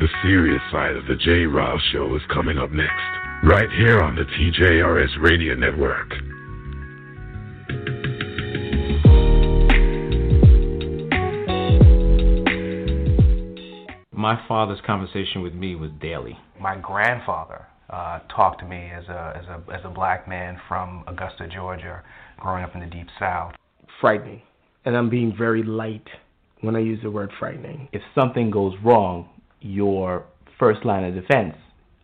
The serious side of the J. Rouse Show is coming up next, right here on the TJRS Radio Network. My father's conversation with me was daily. My grandfather uh, talked to me as a, as, a, as a black man from Augusta, Georgia, growing up in the Deep South. Frightening. And I'm being very light when I use the word frightening. If something goes wrong, your first line of defense,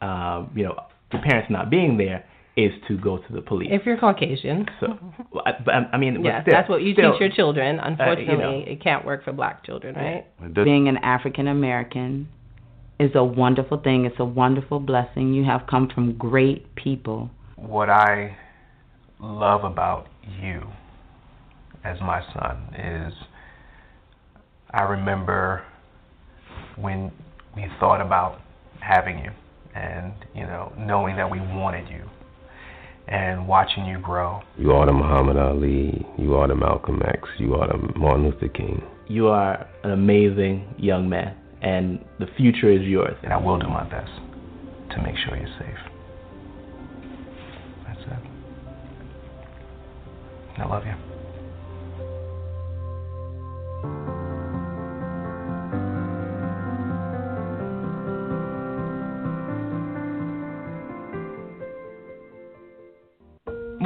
uh, you know, the parents not being there, is to go to the police. If you're Caucasian. So, I, I mean, yes, still, that's what you still, teach your children. Unfortunately, uh, you know, it can't work for black children, right? Being an African American is a wonderful thing. It's a wonderful blessing. You have come from great people. What I love about you as my son is I remember when we thought about having you and, you know, knowing that we wanted you and watching you grow. You are the Muhammad Ali, you are the Malcolm X, you are the Martin Luther King. You are an amazing young man, and the future is yours. And I will do my best to make sure you're safe. That's it. I love you.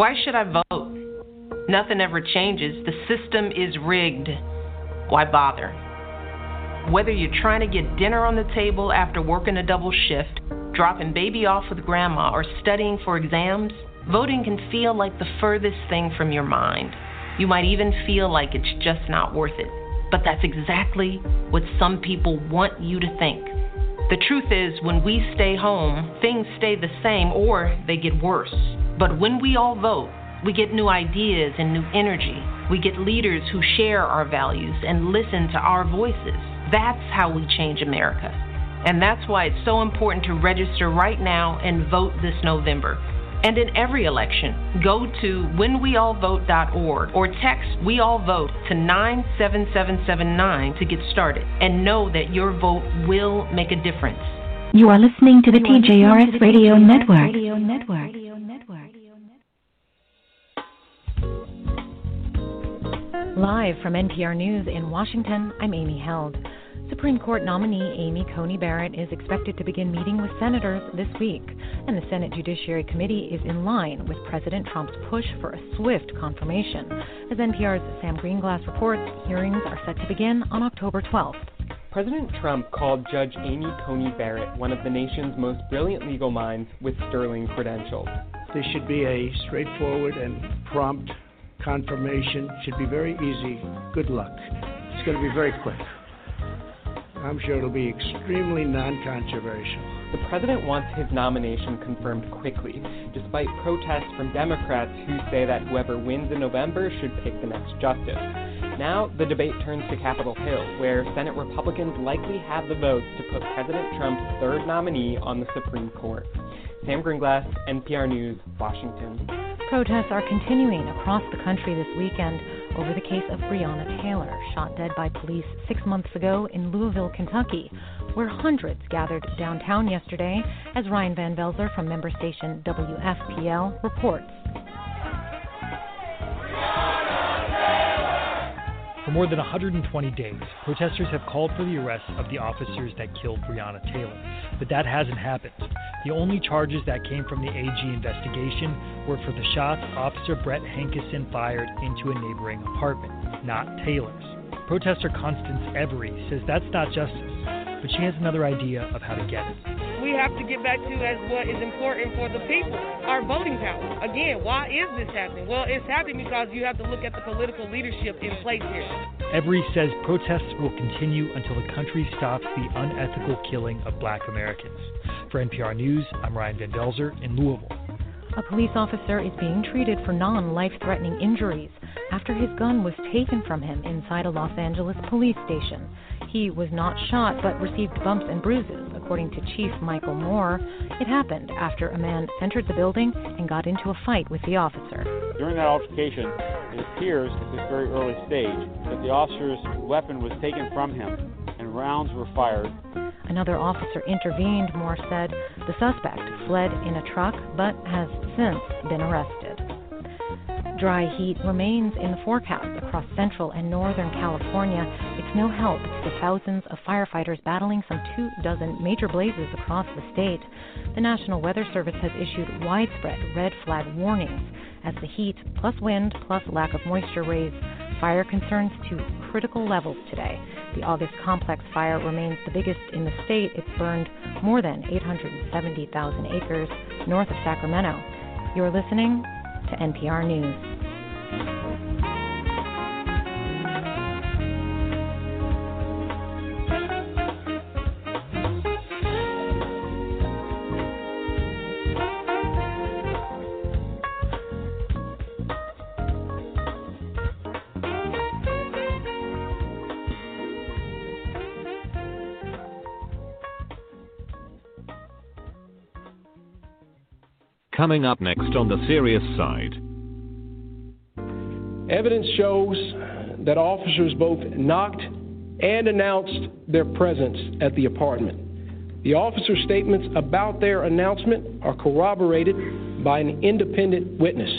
Why should I vote? Nothing ever changes. The system is rigged. Why bother? Whether you're trying to get dinner on the table after working a double shift, dropping baby off with grandma, or studying for exams, voting can feel like the furthest thing from your mind. You might even feel like it's just not worth it. But that's exactly what some people want you to think. The truth is, when we stay home, things stay the same or they get worse. But when we all vote, we get new ideas and new energy. We get leaders who share our values and listen to our voices. That's how we change America. And that's why it's so important to register right now and vote this November. And in every election, go to whenweallvote.org or text We All Vote to 97779 to get started and know that your vote will make a difference. You are listening to the TJRS Radio Network. Live from NPR News in Washington, I'm Amy Held. Supreme Court nominee Amy Coney Barrett is expected to begin meeting with senators this week, and the Senate Judiciary Committee is in line with President Trump's push for a swift confirmation. As NPR's Sam Gringlas reports, hearings are set to begin on October 12th. President Trump called Judge Amy Coney Barrett one of the nation's most brilliant legal minds with sterling credentials. This should be a straightforward and prompt confirmation. Should be very easy. Good luck. It's going to be very quick. I'm sure it'll be extremely non controversial. The president wants his nomination confirmed quickly, despite protests from Democrats who say that whoever wins in November should pick the next justice. Now, the debate turns to Capitol Hill, where Senate Republicans likely have the votes to put President Trump's third nominee on the Supreme Court. Sam Gringlas, NPR News, Washington. Protests are continuing across the country this weekend over the case of Breonna Taylor, shot dead by police six months ago in Louisville, Kentucky, where hundreds gathered downtown yesterday, as Ryan Van Velzer from member station WFPL reports. For more than 120 days, protesters have called for the arrest of the officers that killed Breonna Taylor, but that hasn't happened. The only charges that came from the AG investigation were for the shots Officer Brett Hankison fired into a neighboring apartment, not Taylor's. Protester Constance Every says that's not justice, but she has another idea of how to get it. We have to get back to as what is important for the people, our voting power. Again, why is this happening? Well, it's happening because you have to look at the political leadership in place here. Every says protests will continue until the country stops the unethical killing of black Americans. For NPR News, I'm Ryan Van Velzer in Louisville. A police officer is being treated for non life threatening injuries after his gun was taken from him inside a Los Angeles police station. He was not shot but received bumps and bruises, according to Chief Michael Moore. It happened after a man entered the building and got into a fight with the officer. During that altercation, it appears at this very early stage that the officer's weapon was taken from him and rounds were fired. Another officer intervened, Moore said. The suspect fled in a truck but has since been arrested. Dry heat remains in the forecast across central and northern California. It's no help to the thousands of firefighters battling some two dozen major blazes across the state. The National Weather Service has issued widespread red flag warnings as the heat plus wind plus lack of moisture raise fire concerns to critical levels today. The August complex fire remains the biggest in the state. It's burned more than 870,000 acres north of Sacramento. You're listening to NPR News. Coming up next on the serious side. Evidence shows that officers both knocked and announced their presence at the apartment. The officers' statements about their announcement are corroborated by an independent witness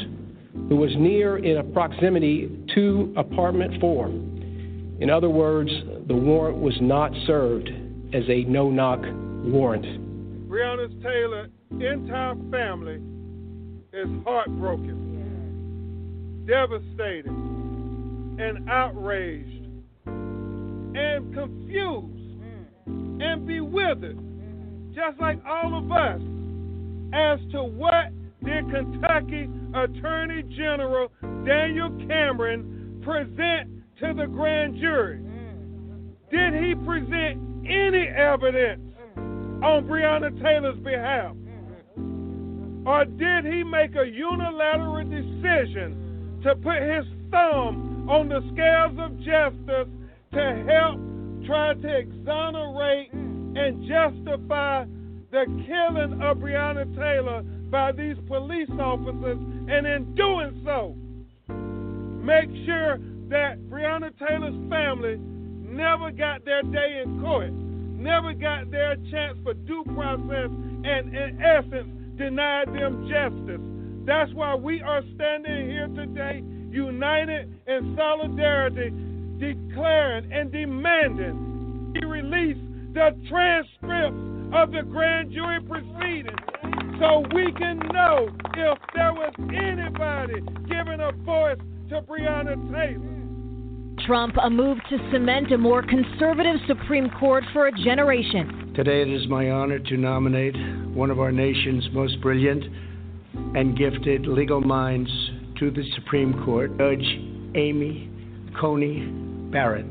who was near in a proximity to apartment 4. In other words, the warrant was not served as a no knock warrant. Breonna Taylor entire family is heartbroken, devastated, and outraged, and confused, mm. and bewildered, mm. just like all of us, as to what did Kentucky Attorney General Daniel Cameron present to the grand jury? Mm. Did he present any evidence on Breonna Taylor's behalf? Or did he make a unilateral decision to put his thumb on the scales of justice to help try to exonerate and justify the killing of Breonna Taylor by these police officers, and in doing so, make sure that Breonna Taylor's family never got their day in court, never got their chance for due process, and in essence, denied them justice. That's why we are standing here today, united in solidarity, declaring and demanding he release the transcripts of the grand jury proceedings so we can know if there was anybody giving a voice to Breonna Taylor. Trump, a move to cement a more conservative Supreme Court for a generation. Today it is my honor to nominate one of our nation's most brilliant and gifted legal minds to the Supreme Court, Judge Amy Coney Barrett.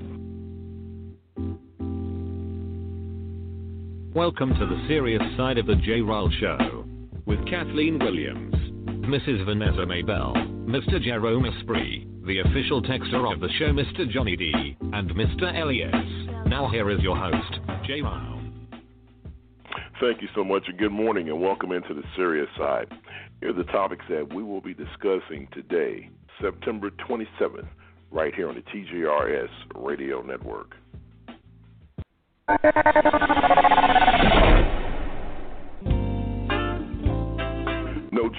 Welcome to the serious side of the J. Ryle Show with Kathleen Williams, Mrs. Vanessa Maybell, Mr. Jerome Esprit, the official texter of the show, Mr. Johnny D, and Mr. Elias. Now here is your host, J. Ryle. Thank you so much, and good morning, and welcome into the serious side. Here are the topics that we will be discussing today, September 27th, right here on the TJRS Radio Network.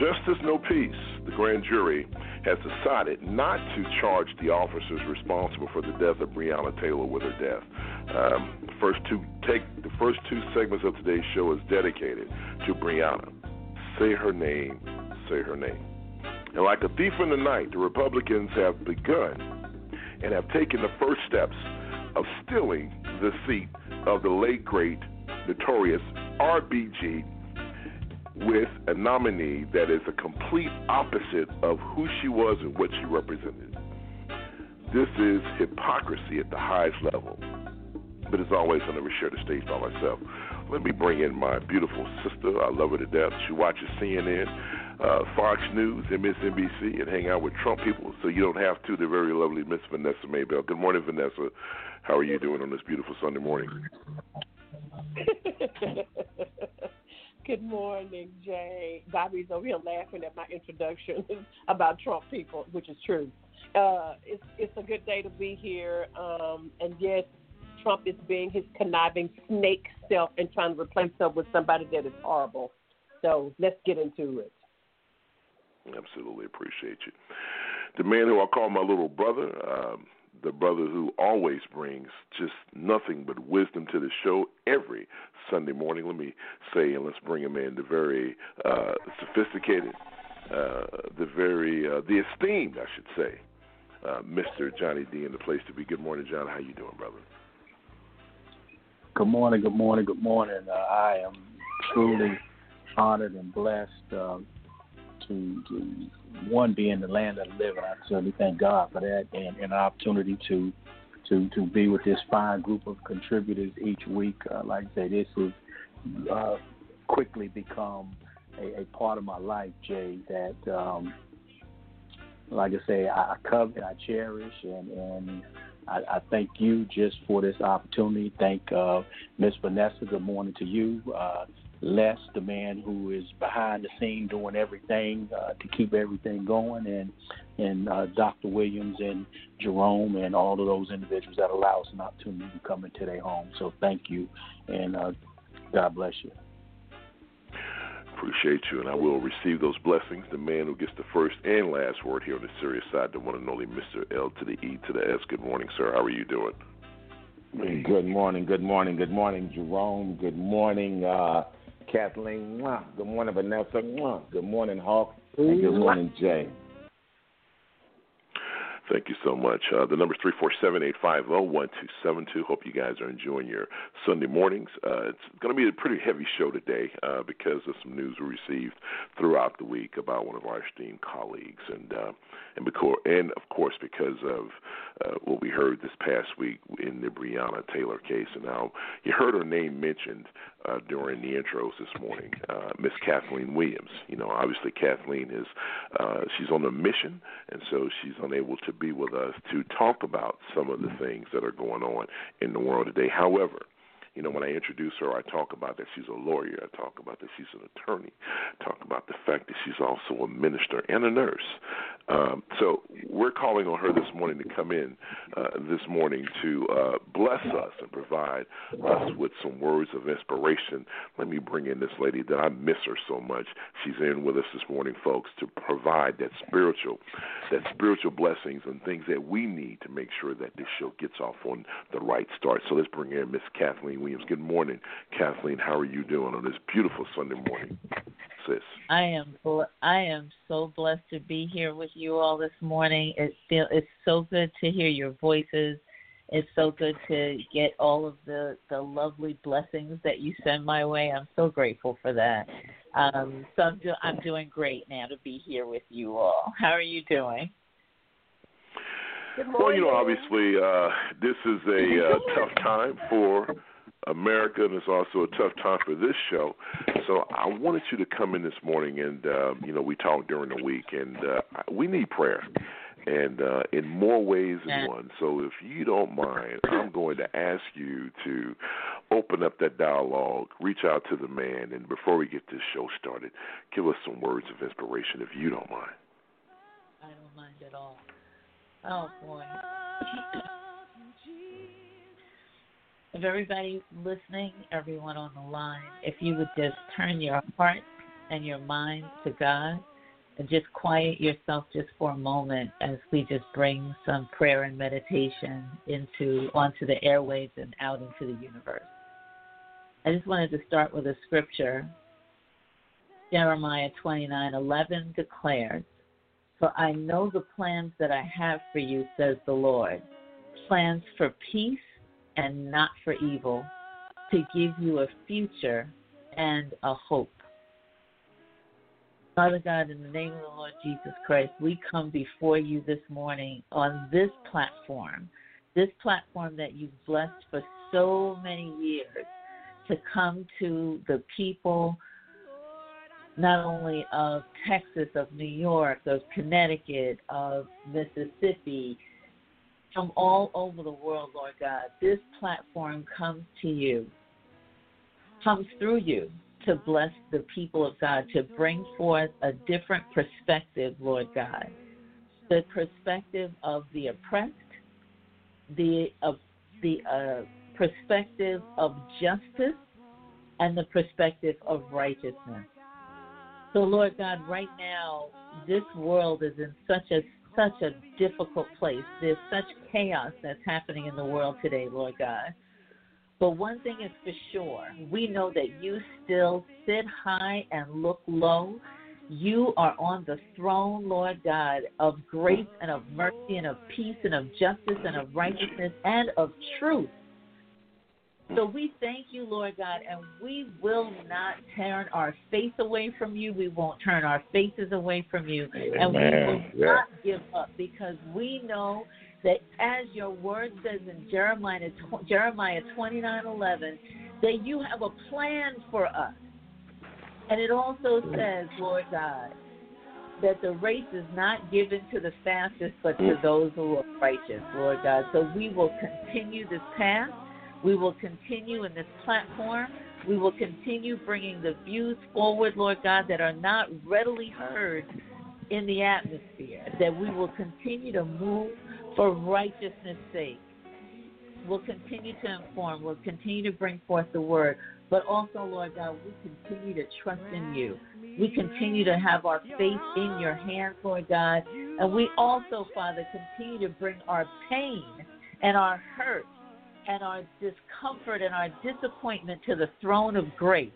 Justice, no peace. The grand jury has decided not to charge the officers responsible for the death of Breonna Taylor with her death. Um, the first two take the first two segments of today's show is dedicated to Breonna. Say her name, say her name. And like a thief in the night, the Republicans have begun and have taken the first steps of stealing the seat of the late great, notorious RBG with a nominee that is a complete opposite of who she was and what she represented. This is hypocrisy at the highest level. But as always, I never share the stage by myself. Let me bring in my beautiful sister. I love her to death. She watches CNN, uh, Fox News, MSNBC, and hang out with Trump people, so you don't have to. The very lovely Miss Vanessa Maybell. Good morning, Vanessa. How are you doing on this beautiful Sunday morning? Good morning, Jay. Bobby's over here laughing at my introduction about Trump people, which is true. Uh, it's it's a good day to be here, um, and yes, Trump is being his conniving snake self and trying to replace him with somebody that is horrible. So let's get into it. Absolutely appreciate you. The man who I call my little brother, um, the brother who always brings just nothing but wisdom to the show every Sunday morning. Let me say, and let's bring him in, the very uh, sophisticated, uh, the very, uh, the esteemed, I should say, uh, Mr. Johnny D in the place to be. Good morning, John. How you doing, brother? Good morning, good morning, good morning. Uh, I am truly honored and blessed uh, to, to one being the land of the living. I certainly thank God for that, and, and an opportunity to to to be with this fine group of contributors each week. Uh, like I say, this has uh, quickly become a, a part of my life, Jay. That um, like I say, I covet, I cherish, and and I, I thank you just for this opportunity. Thank uh, Miss Vanessa. Good morning to you. Uh, Les, the man who is behind the scene doing everything uh, to keep everything going, and and uh, Dr. Williams and Jerome and all of those individuals that allow us an opportunity to come into their home. So thank you, and uh, God bless you. Appreciate you, and I will receive those blessings. The man who gets the first and last word here on the serious side, the one and only Mr. L to the E to the S. Good morning, sir. How are you doing? Good morning, good morning, good morning, Jerome. Good morning, uh, Kathleen. Mwah. Good morning, Vanessa. Mwah. Good morning, Hawk. And good morning, Jay. Thank you so much. Uh, the number is 347-850-1272. Hope you guys are enjoying your Sunday mornings. Uh, it's going to be a pretty heavy show today uh, because of some news we received throughout the week about one of our esteemed colleagues, and uh, and, because, and of course because of uh, what we heard this past week in the Breonna Taylor case. And now you heard her name mentioned uh, during the intros this morning, uh, Miss Kathleen Williams. You know, obviously Kathleen is uh, she's on a mission, and so she's unable to be with us to talk about some of the things that are going on in the world today. However, you know, when I introduce her, I talk about that she's a lawyer. I talk about that she's an attorney. I talk about the fact that she's also a minister and a nurse. Um, so we're calling on her this morning to come in uh, this morning to uh, bless us and provide us with some words of inspiration. Let me bring in this lady that I miss her so much. She's in with us this morning, folks, to provide that spiritual, that spiritual blessings and things that we need to make sure that this show gets off on the right start. So let's bring in Miss Kathleen Williams. Good morning, Kathleen. How are you doing on this beautiful Sunday morning, sis? I am bl- I am so blessed to be here with you all this morning. It feel it's so good to hear your voices. It's so good to get all of the the lovely blessings that you send my way. I'm so grateful for that. Um, so I'm do- I'm doing great now to be here with you all. How are you doing? Well, you know, obviously, uh, this is a uh, tough time for America, and it's also a tough time for this show. So I wanted you to come in this morning, and uh, you know, we talked during the week, and uh, we need prayer, and uh, in more ways than one. So if you don't mind, I'm going to ask you to open up that dialogue, reach out to the man, and before we get this show started, give us some words of inspiration, if you don't mind. I don't mind at all. Oh boy. if everybody listening, everyone on the line, if you would just turn your heart and your mind to God and just quiet yourself just for a moment as we just bring some prayer and meditation into onto the airwaves and out into the universe. I just wanted to start with a scripture. Jeremiah 29:11 declares, "For I know the plans that I have for you," says the Lord, plans for peace and not for evil, to give you a future and a hope. Father God, in the name of the Lord Jesus Christ, we come before you this morning on this platform, this platform that you've blessed for so many years to come to the people not only of Texas, of New York, of Connecticut, of Mississippi, from all over the world, Lord God. This platform comes to you, comes through you to bless the people of God, to bring forth a different perspective, Lord God. The perspective of the oppressed, the uh, the uh, perspective of justice and the perspective of righteousness. So, Lord God, right now, this world is in such a such a difficult place. There's such chaos that's happening in the world today, Lord God. But one thing is for sure we know that you still sit high and look low. You are on the throne, Lord God, of grace and of mercy and of peace and of justice and of righteousness and of truth. So we thank you, Lord God, and we will not turn our face away from you. We won't turn our faces away from you. Amen. And we will Yeah. not give up because we know that as your word says in Jeremiah, Jeremiah 29 11, that you have a plan for us. And it also says, Lord God, that the race is not given to the fastest, but to those who are righteous, Lord God. So we will continue this path. We will continue in this platform. We will continue bringing the views forward, Lord God, that are not readily heard in the atmosphere. That we will continue to move for righteousness' sake. We'll continue to inform. We'll continue to bring forth the word. But also, Lord God, we continue to trust in you. We continue to have our faith in your hands, Lord God. And we also, Father, continue to bring our pain and our hurt and our discomfort and our disappointment to the throne of grace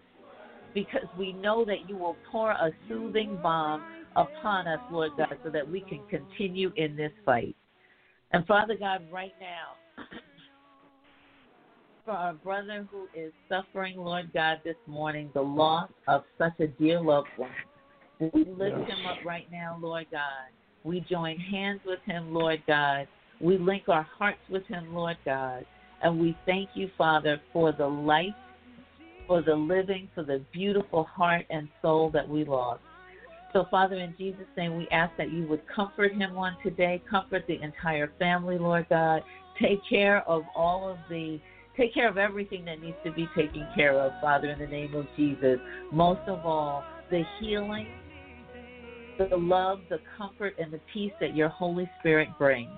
because we know that you will pour a soothing balm upon us, Lord God, so that we can continue in this fight. And Father God, right now, for our brother who is suffering, Lord God, this morning, the loss of such a dear loved one, we lift him up right now, Lord God. We join hands with him, Lord God. We link our hearts with him, Lord God. And we thank you, Father, for the life, for the living, for the beautiful heart and soul that we lost. So, Father, in Jesus' name, we ask that you would comfort him on today, comfort the entire family, Lord God. Take care of all of the, take care of everything that needs to be taken care of, Father, in the name of Jesus. Most of all, the healing, the love, the comfort, and the peace that your Holy Spirit brings.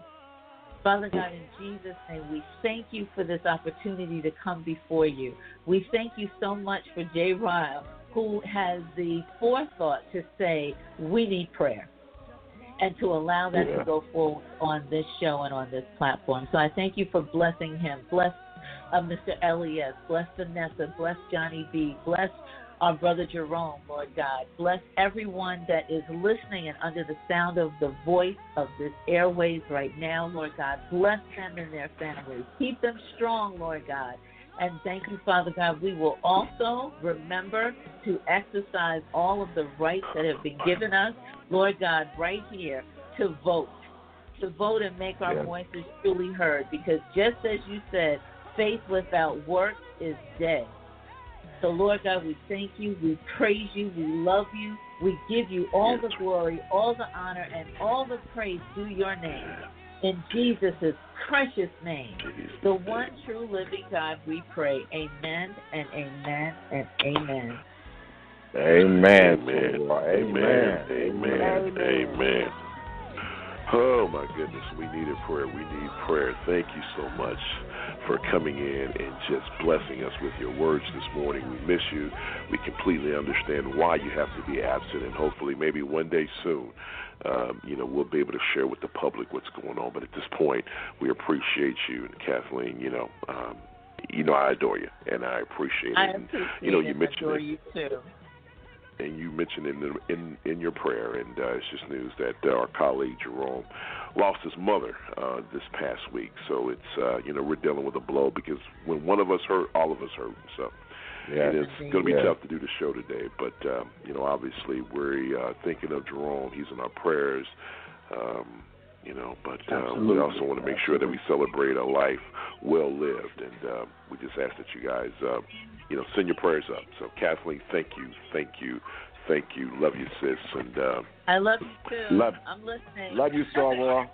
Father God, in Jesus' name, we thank you for this opportunity to come before you. We thank you so much for Jay Ryle, who has the forethought to say, we need prayer, and to allow that Yeah. to go forward on this show and on this platform. So I thank you for blessing him. Bless uh, Mr. Elias. Bless Vanessa. Bless Johnny B. Bless our brother Jerome, Lord God. Bless everyone that is listening and under the sound of the voice of this airways right now, Lord God. Bless them and their families. Keep them strong, Lord God. And thank you, Father God. We will also remember to exercise all of the rights that have been given us, Lord God, right here to vote. To vote and make our Yeah. voices truly heard. Because just as you said, faith without works is dead. So, Lord God, we thank you, we praise you, we love you, we give you all the glory, all the honor, and all the praise to your name. In Jesus' precious name, the one true living God, we pray. Amen and amen and amen. Amen. Amen. Amen. Amen. Amen. Oh my goodness, we needed prayer. We need prayer. Thank you so much for coming in and just blessing us with your words this morning. We miss you. We completely understand why you have to be absent, and hopefully, maybe one day soon, um, you know, we'll be able to share with the public what's going on. But at this point, we appreciate you, and Kathleen. You know, um, you know, I adore you, and I appreciate it. I And, appreciate you know, you and mentioned adore it you too. And you mentioned in the, in in your prayer, and uh, it's just news that uh, our colleague Jerome lost his mother uh, this past week. So it's uh, you know we're dealing with a blow because when one of us hurt, all of us hurt. So Yes. and it's going to be Yes. tough to do the show today. But um, you know, obviously we're uh, thinking of Jerome. He's in our prayers. Um, you know, but uh, we also want to make sure that we celebrate a life well lived, and uh, we just ask that you guys, uh, you know, send your prayers up. So, Kathleen, thank you, thank you, thank you. Love you, sis, and uh, I love you too. Love- I'm listening. Love you, Sorwell.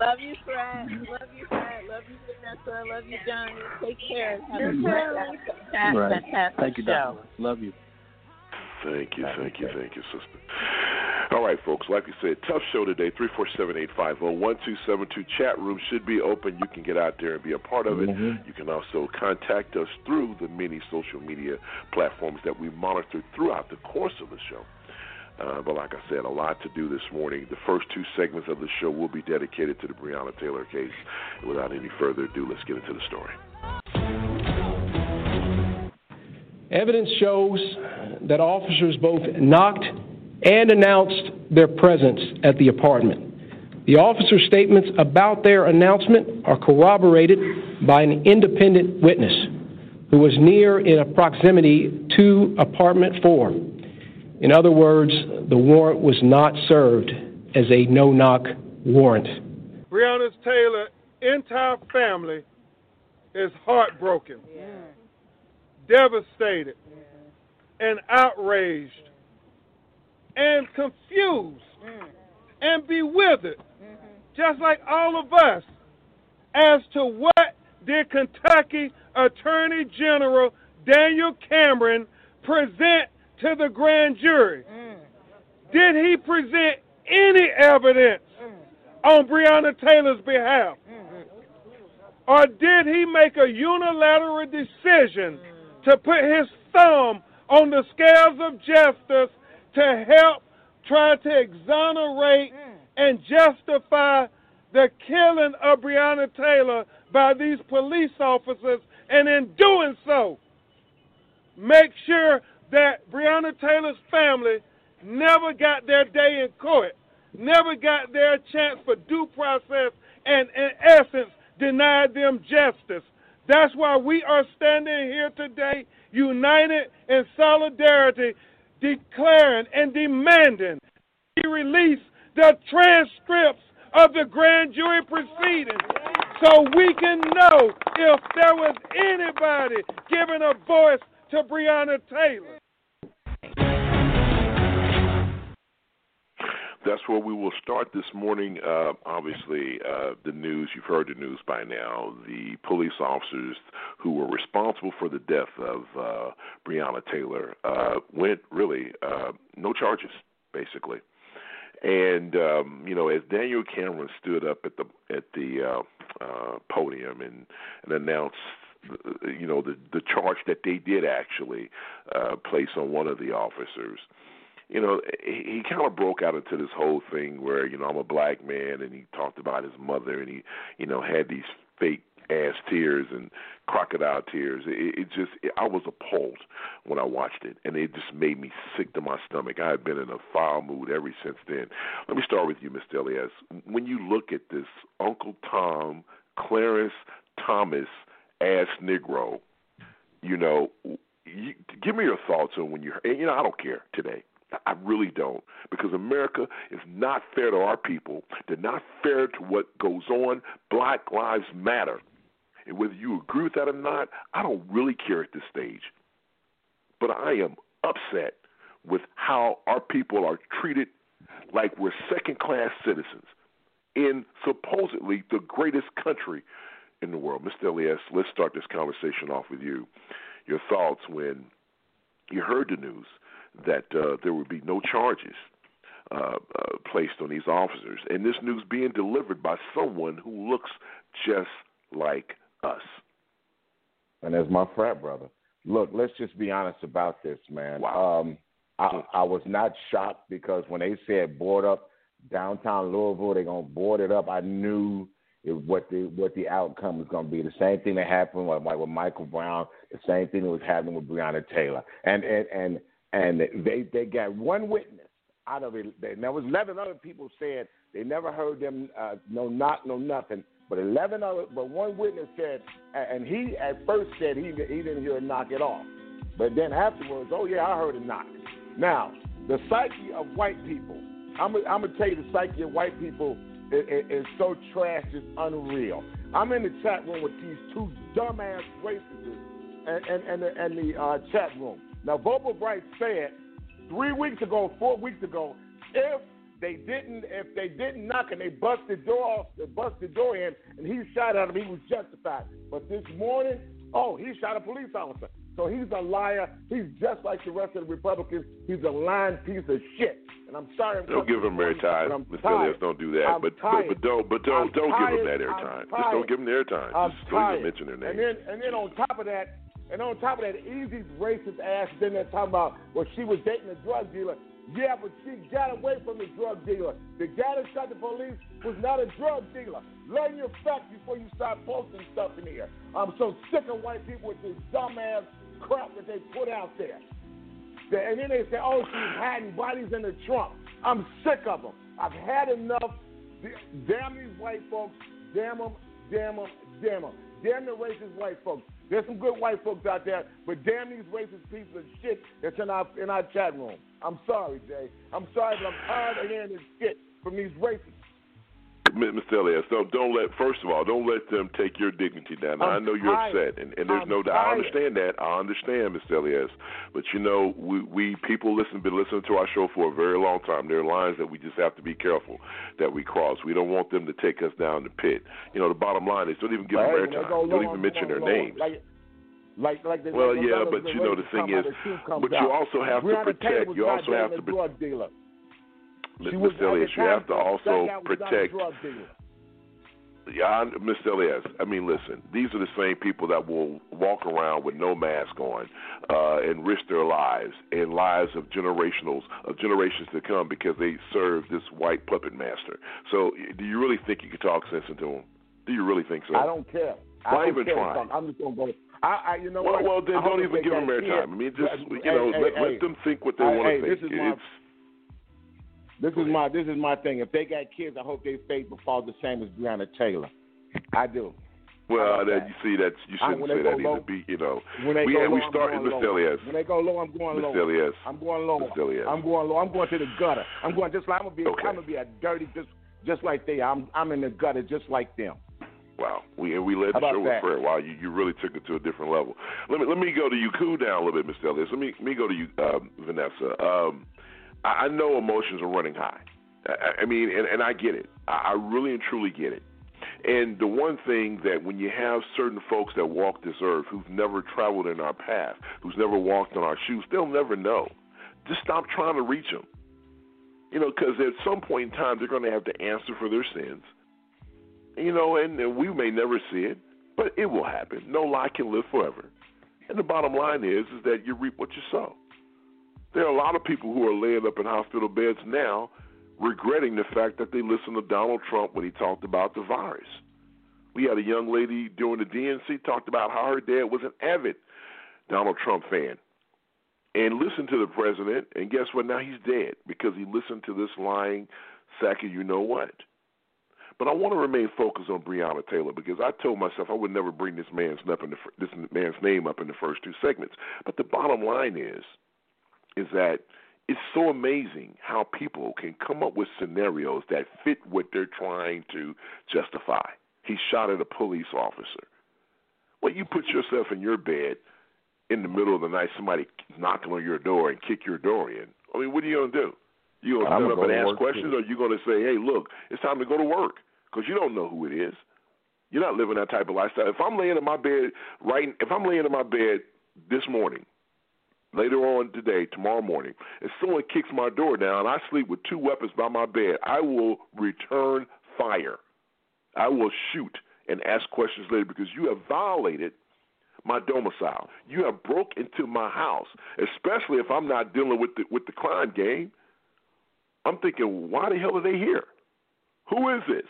Love you, Fred. Love you, Fred. Love you, Vanessa. Love you, Johnny. Take care. Have a You great, too. fantastic, Right. Thank you, show. Dr. Love you. Thank you, thank you, thank you, sister. All right, folks. Like we said, tough show today. Three four seven eight five zero one two seven two. Chat room should be open. You can get out there and be a part of it. Mhm. You can also contact us through the many social media platforms that we monitor throughout the course of the show. Uh, but like I said, a lot to do this morning. The first two segments of the show will be dedicated to the Breonna Taylor case. Without any further ado, let's get into the story. Evidence shows that officers both knocked and announced their presence at the apartment. The officers' statements about their announcement are corroborated by an independent witness who was near in a proximity to apartment 4. In other words, the warrant was not served as a no knock warrant. Breonna Taylor entire family is heartbroken, devastated, and outraged, and confused, and bewildered, just like all of us, as to what did Kentucky Attorney General Daniel Cameron present to the grand jury? Did he present any evidence on Breonna Taylor's behalf? Or did he make a unilateral decision to put his thumb on the scales of justice to help try to exonerate mm. and justify the killing of Breonna Taylor by these police officers, and in doing so, make sure that Breonna Taylor's family never got their day in court, never got their chance for due process, and in essence, denied them justice. That's why we are standing here today, united in solidarity, declaring and demanding he release the transcripts of the grand jury proceedings so we can know if there was anybody giving a voice to Breonna Taylor. That's where we will start this morning. Uh, obviously, uh, the news, you've heard the news by now. The police officers who were responsible for the death of uh, Breonna Taylor uh, went really uh, no charges, basically. And um, you know, as Daniel Cameron stood up at the at the uh, uh, podium and, and announced, uh, you know, the the charge that they did actually uh, place on one of the officers, you know, he, he kind of broke out into this whole thing where you know I'm a black man, and he talked about his mother, and he you know had these fake ass tears and crocodile tears. It, it just it, I was appalled when I watched it, and it just made me sick to my stomach. I have been in a foul mood ever since then. Let me start with you, Mr. Elias. When you look at this Uncle Tom, Clarence Thomas ass Negro, you know, you, give me your thoughts on when you. You know, I don't care today. I really don't. Because America is not fair to our people. They're not fair to what goes on. Black Lives Matter. And whether you agree with that or not, I don't really care at this stage. But I am upset with how our people are treated like we're second class citizens in supposedly the greatest country in the world. Mr. Elias, let's start this conversation off with you. Your thoughts when you heard the news that uh, there would be no charges uh, uh, placed on these officers, and this news being delivered by someone who looks just like us. And as my frat brother, look, let's just be honest about this, man. Wow. Um, I, I was not shocked because when they said board up downtown Louisville, they're gonna board it up. I knew it, what the what the outcome was gonna be. The same thing that happened with, like with Michael Brown. The same thing that was happening with Breonna Taylor. And and and and they they got one witness out of it. And there was eleven other people said they never heard them uh, no knock no nothing. But eleven other, but one witness said, and he at first said he he didn't hear a knock at all. But then afterwards, oh yeah, I heard a knock. Now the psyche of white people, I'm I'm gonna tell you the psyche of white people is, so trash, it's unreal. I'm in the chat room with these two dumbass racists and and and the, and the uh, chat room. Now, Vocal Bright said three weeks ago, four weeks ago, if they didn't, if they didn't knock and they busted the door off, they bust the door in, and he shot at him, he was justified. But this morning, oh, he shot a police officer. So he's a liar. He's just like the rest of the Republicans. He's a lying piece of shit. And I'm sorry. I'm Don't give him airtime, Mr. Elias. Don't do that. But, but but don't but don't I'm don't give him that airtime. Just don't give him the airtime. I'm Just don't even mention their name. And then and then on top of that, and on top of that, easy racist ass then they're talking about well she was dating a drug dealer. Yeah, but she got away from the drug dealer. The guy that shot the police was not a drug dealer. Learn your facts before you start posting stuff in here. I'm so sick of white people with this dumbass crap that they put out there. And then they say, oh, she's hiding bodies in the trunk. I'm sick of them. I've had enough. Damn these white folks. Damn them, damn them, damn them. Damn the racist white folks. There's some good white folks out there, but damn these racist pieces of shit that's in our in our chat room. I'm sorry, Jay. I'm sorry, but I'm tired of hearing this shit from these racists. Mr. Elias, don't don't let first of all, don't let them take your dignity down. I know you're upset, and, and there's I'm no doubt. I understand that. I understand, Mr. Elias. But you know, we we people listen been listening to our show for a very long time. There are lines that we just have to be careful that we cross. We don't want them to take us down the pit. You know, the bottom line is don't even give them hey, when they airtime. Don't even mention their names. Like, like, like Well, yeah, but you know the thing is, the truth comes but you also have to protect. You also have to dealer. She was Mr. Elias, you have to also guy was not a protect. Yeah, I, Mr. Elias. I mean, listen. These are the same people that will walk around with no mask on uh, and risk their lives and lives of generationals of generations to come because they serve this white puppet master. So, do you really think you could talk sense into them? Do you really think so? I don't care. I Why don't even care. try? I'm just gonna go. I, I you know well, what? well, then I don't even give them airtime. I mean, just Hey, you know, hey, let, hey, let them think what they want to think. This is my It's this is my this is my thing. If they got kids, I hope their fate will fall the same as Breonna Taylor. I do. well, that you see that you shouldn't say that low- either. Be you know, When they we go low, we I'm started, low. Elias. When they go low, I'm going low. Elias. I'm going low. Elias. I'm going low. I'm going to the gutter. I'm going just like I'm gonna be. Okay. I'm gonna be a dirty just just like they. I'm I'm in the gutter just like them. Wow, we and we led the show with prayer. Wow, you, you really took it to a different level. Let me let me go to you. Cool down a little bit, Mr. Elliott. Let me let me go to you, um, Vanessa. Um, I, know emotions are running high. I, I mean, and, and I get it. I, I really and truly get it. And the one thing that when you have certain folks that walk this earth who've never traveled in our path, who's never walked in our shoes, they'll never know. Just stop trying to reach them. You know, because at some point in time, they're going to have to answer for their sins. You know, and, and we may never see it, but it will happen. No lie can live forever. And the bottom line is, is that you reap what you sow. There are a lot of people who are laying up in hospital beds now regretting the fact that they listened to Donald Trump when he talked about the virus. We had a young lady during the DNC talked about how her dad was an avid Donald Trump fan and listened to the president, and guess what? Now he's dead because he listened to this lying sack of you know what. But I want to remain focused on Breonna Taylor because I told myself I would never bring this man's up in the, this man's name up in the first two segments. But the bottom line is, is that it's so amazing how people can come up with scenarios that fit what they're trying to justify. He shot at a police officer. Well, you put yourself in your bed in the middle of the night, somebody knocking on your door and kick your door in. I mean, what are you gonna do? You gonna I'm stand up and ask questions, too. or you gonna say, "Hey, look, it's time to go to work," because you don't know who it is. You're not living that type of lifestyle. If I'm laying in my bed right, if I'm laying in my bed this morning, later on today, tomorrow morning, if someone kicks my door down, and I sleep with two weapons by my bed. I will return fire. I will shoot and ask questions later because you have violated my domicile. You have broke into my house, especially if I'm not dealing with the with the crime game. I'm thinking, why the hell are they here? Who is this?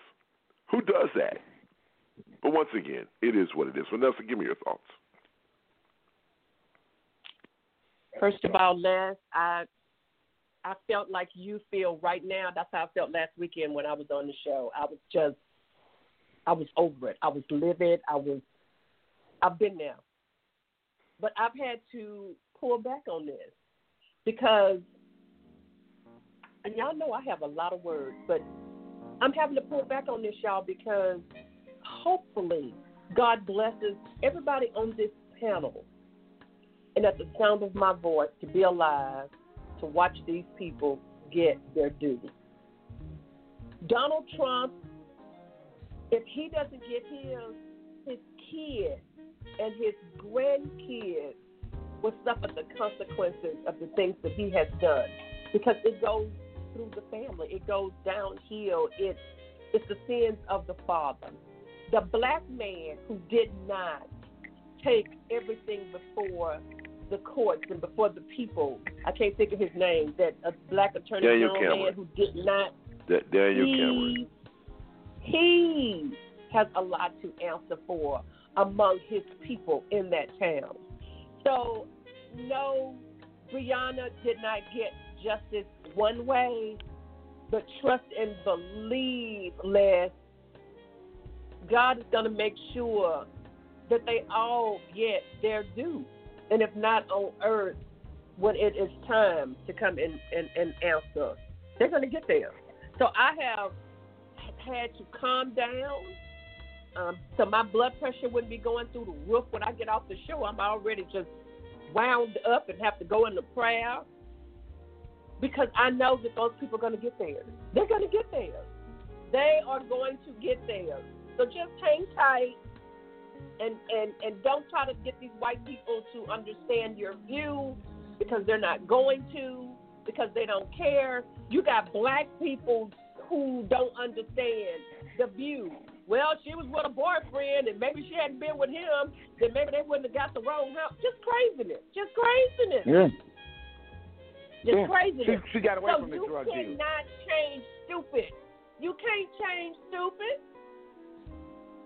Who does that? But once again, it is what it is. Vanessa, give me your thoughts. First of all, Les, I I felt like you feel right now. That's how I felt last weekend when I was on the show. I was just, I was over it. I was livid. I was, I've been there, but I've had to pull back on this because, and y'all know I have a lot of words, but I'm having to pull back on this, y'all, because hopefully God blesses everybody on this panel and at the sound of my voice to be alive to watch these people get their due. Donald Trump, if he doesn't get his his kids and his grandkids will suffer the consequences of the things that he has done because it goes through the family. It goes downhill. It's it's the sins of the father. The black man who did not take everything before the courts and before the people. I can't think of his name. That a black attorney general man who did not. Da- Daniel he, Cameron. he has a lot to answer for among his people in that town. So, no, Breonna did not get justice one way, but trust and believe, Les, God is going to make sure that they all get their due. And if not on earth, when it is time to come and, and, and answer, they're going to get there. So I have had to calm down um, so my blood pressure wouldn't be going through the roof when I get off the show. I'm already just wound up and have to go into prayer because I know that those people are going to get there. They're going to get there. They are going to get there. So just hang tight and, and, and don't try to get these white people to understand your view because they're not going to, because they don't care. You got black people who don't understand the view. Well, she was with a boyfriend, and maybe she hadn't been with him, then maybe they wouldn't have got the wrong help. Just craziness. Just craziness. Yeah. Just Yeah. craziness. She- she got away so from the you drug deal. cannot change stupid. You can't change stupid.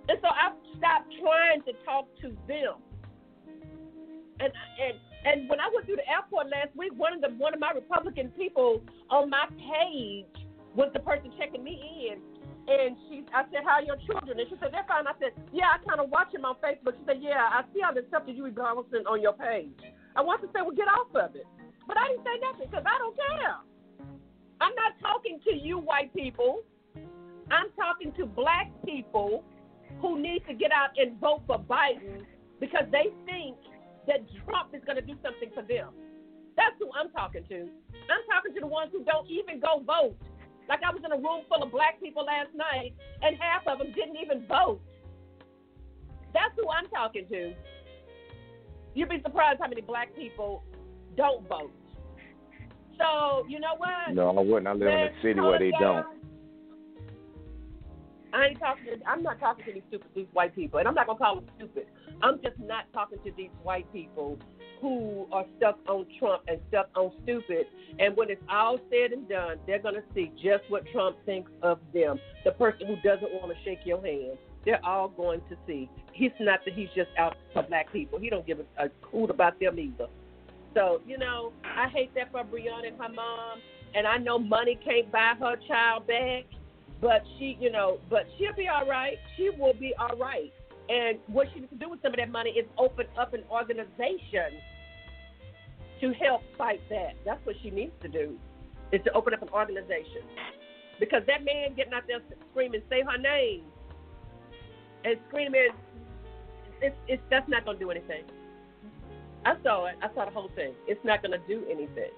And so I stopped trying to talk to them. And and and when I went through the airport last week, one of the one of my Republican people on my page was the person checking me in. And she, I said, "How are your children?" And she said, "They're fine." I said, "Yeah, I kind of watch them on Facebook." She said, "Yeah, I see all the stuff that you posting on your page." I want to say, "Well, get off of it," but I didn't say nothing because I don't care. I'm not talking to you, white people. I'm talking to black people who need to get out and vote for Biden because they think that Trump is going to do something for them. That's who I'm talking to. I'm talking to the ones who don't even go vote. Like I was in a room full of black people last night, and half of them didn't even vote. That's who I'm talking to. You'd be surprised how many black people don't vote. So you know what? No, I wouldn't. I live in a city where they down. don't. I ain't talking. To, I'm not talking to these stupid these white people, and I'm not gonna call them stupid. I'm just not talking to these white people who are stuck on Trump and stuck on stupid. And when it's all said and done, they're gonna see just what Trump thinks of them. The person who doesn't want to shake your hand, they're all going to see. He's not that he's just out for black people. He don't give a, a about them either. So you know, I hate that for Breonna and her mom. And I know money can't buy her child back but she, you know, but she'll be all right. She will be all right. And what she needs to do with some of that money is open up an organization to help fight that. That's what she needs to do, is to open up an organization. Because that man getting out there screaming, say her name, and screaming, it's, it's that's not going to do anything. I saw it. I saw the whole thing. It's not going to do anything.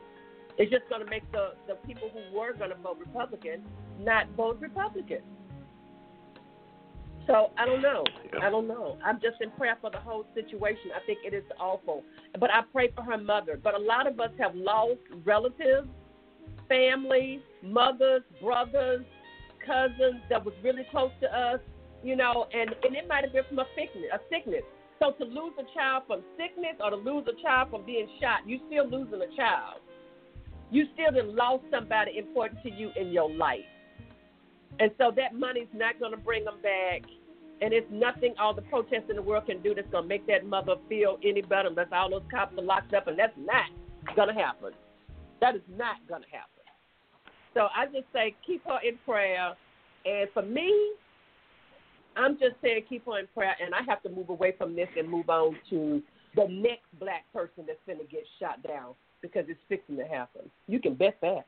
It's just going to make the, the people who were going to vote Republican not vote Republican. So I don't know. I don't know. I'm just in prayer for the whole situation. I think it is awful. But I pray for her mother. But a lot of us have lost relatives, family, mothers, brothers, cousins that was really close to us, you know, and, and it might have been from a sickness, a sickness. So to lose a child from sickness or to lose a child from being shot, you're still losing a child. You still done lost somebody important to you in your life. And so that money's not going to bring them back. And it's nothing all the protests in the world can do that's going to make that mother feel any better unless all those cops are locked up. And that's not going to happen. That is not going to happen. So I just say keep her in prayer. And for me, I'm just saying keep her in prayer. And I have to move away from this and move on to the next black person that's going to get shot down because it's fixing to happen. You can bet that.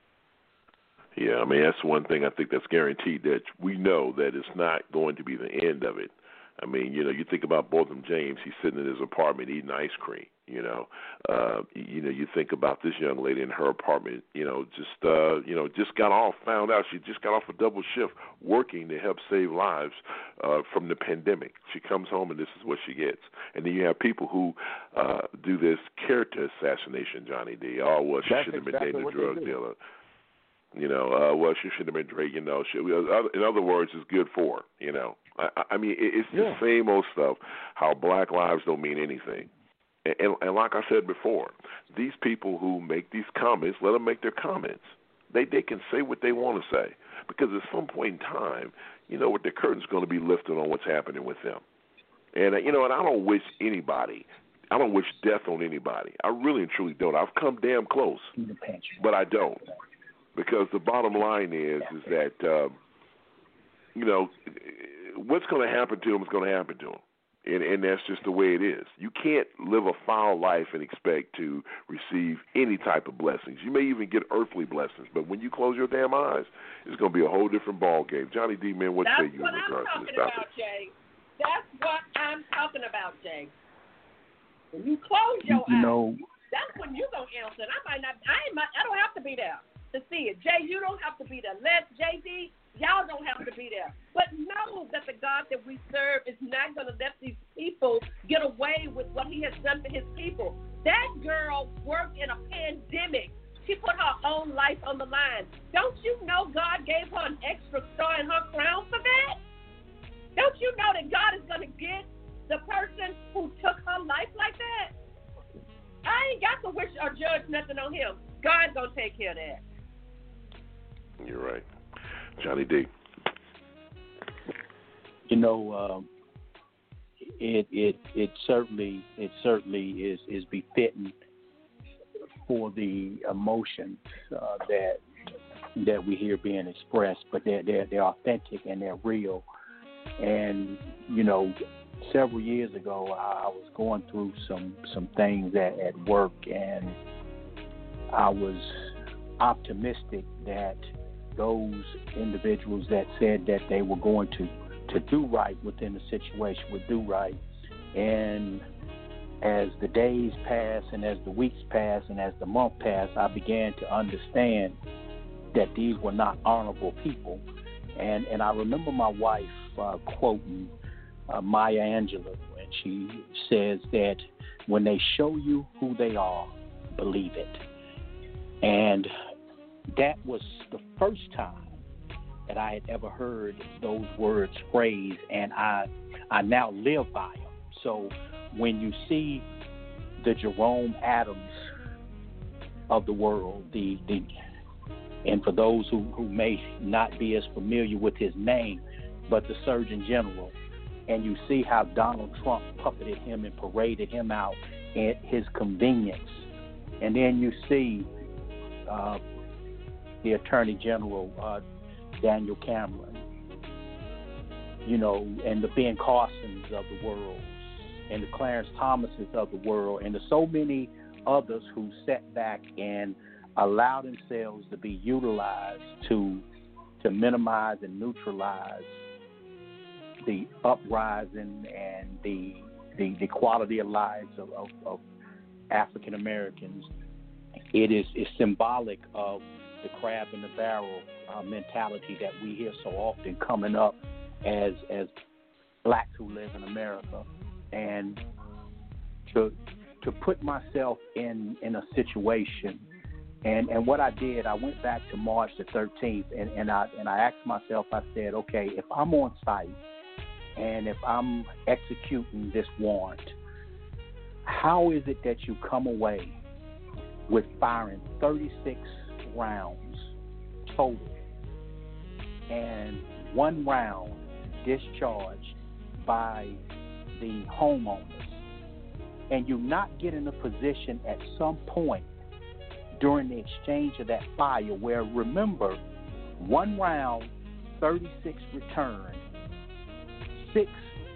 Yeah, I mean that's one thing I think that's guaranteed that we know that it's not going to be the end of it. I mean, you know, you think about Botham James. He's sitting in his apartment eating ice cream. You know, uh, you know, you think about this young lady in her apartment. You know, just uh, you know, just got off, found out she just got off a double shift working to help save lives uh, from the pandemic. She comes home and this is what she gets. And then you have people who uh, do this character assassination, Johnny D. Oh well, she should have been dating a drug dealer. You know, uh, well, she shouldn't have been Drake. You know, she, in other words, it's good for. You know, I, I mean, it's the Yeah. same old stuff. How black lives don't mean anything. And, and, and like I said before, these people who make these comments, let them make their comments. They they can say what they want to say because at some point in time, you know what the curtain's going to be lifted on what's happening with them. And uh, you know, and I don't wish anybody, I don't wish death on anybody. I really and truly don't. I've come damn close, but I don't because the bottom line is is that um, you know what's going to happen to them is going to happen to them, and and that's just the way it is. You can't live a foul life and expect to receive any type of blessings. You may even get earthly blessings, but when you close your damn eyes, it's going to be a whole different ball game. Johnny D. Man, what That's say you That's what in I'm regards to talking this about, topic? Jay. That's what I'm talking about, Jay. When you close your You eyes, know, that's when you gonna answer. And I might not. I ain't. I don't have to be there to see it. Jay, you don't have to be there. Les, JD, y'all don't have to be there. But know that the God that we serve is not gonna let these people get away with what He has done to His people. That girl worked in a pandemic. She put her own life on the line. Don't you know God gave her an extra star in her crown for that? Don't you know that God is going to get the person who took her life like that? I ain't got to wish or judge nothing on him. God's going to take care of that. You're right, Johnny D. you know, um, it it it certainly it certainly is is befitting for the emotions uh, that that we hear being expressed, but they're they're they're authentic and they're real. And you know, several years ago, I, I was going through some some things at, at work, and I was optimistic that those individuals that said that they were going to to do right within the situation would do right. And as the days pass and as the weeks pass and as the month passed, I began to understand that these were not honorable people. And and I remember my wife uh, quoting uh, Maya Angelou, and she says that when they show you who they are, believe it. And that was the first time that I had ever heard those words phrased, and I I now live by them. So when you see the Jerome Adams of the world, the the and for those who, who may not be as familiar with his name, but the Surgeon General, and you see how Donald Trump puppeted him and paraded him out at his convenience, and then you see uh, the Attorney General uh, Daniel Cameron, you know, and the Ben Carsons of the world, and the Clarence Thomases of the world, and the so many others who sat back and allow themselves to be utilized to to minimize and neutralize the uprising and the the, the quality of lives of, of, of African Americans. It is is symbolic of the crab in the barrel uh, mentality that we hear so often coming up as as blacks who live in America, and to to put myself in in a situation and and what I did, I went back to March the 13th, and and I and I asked myself, I said, okay, if I'm on site and if I'm executing this warrant, how is it that you come away with firing 36 rounds total, and one round discharged by the homeowners, and you not get in a position at some point during the exchange of that fire where remember one round 36 returned six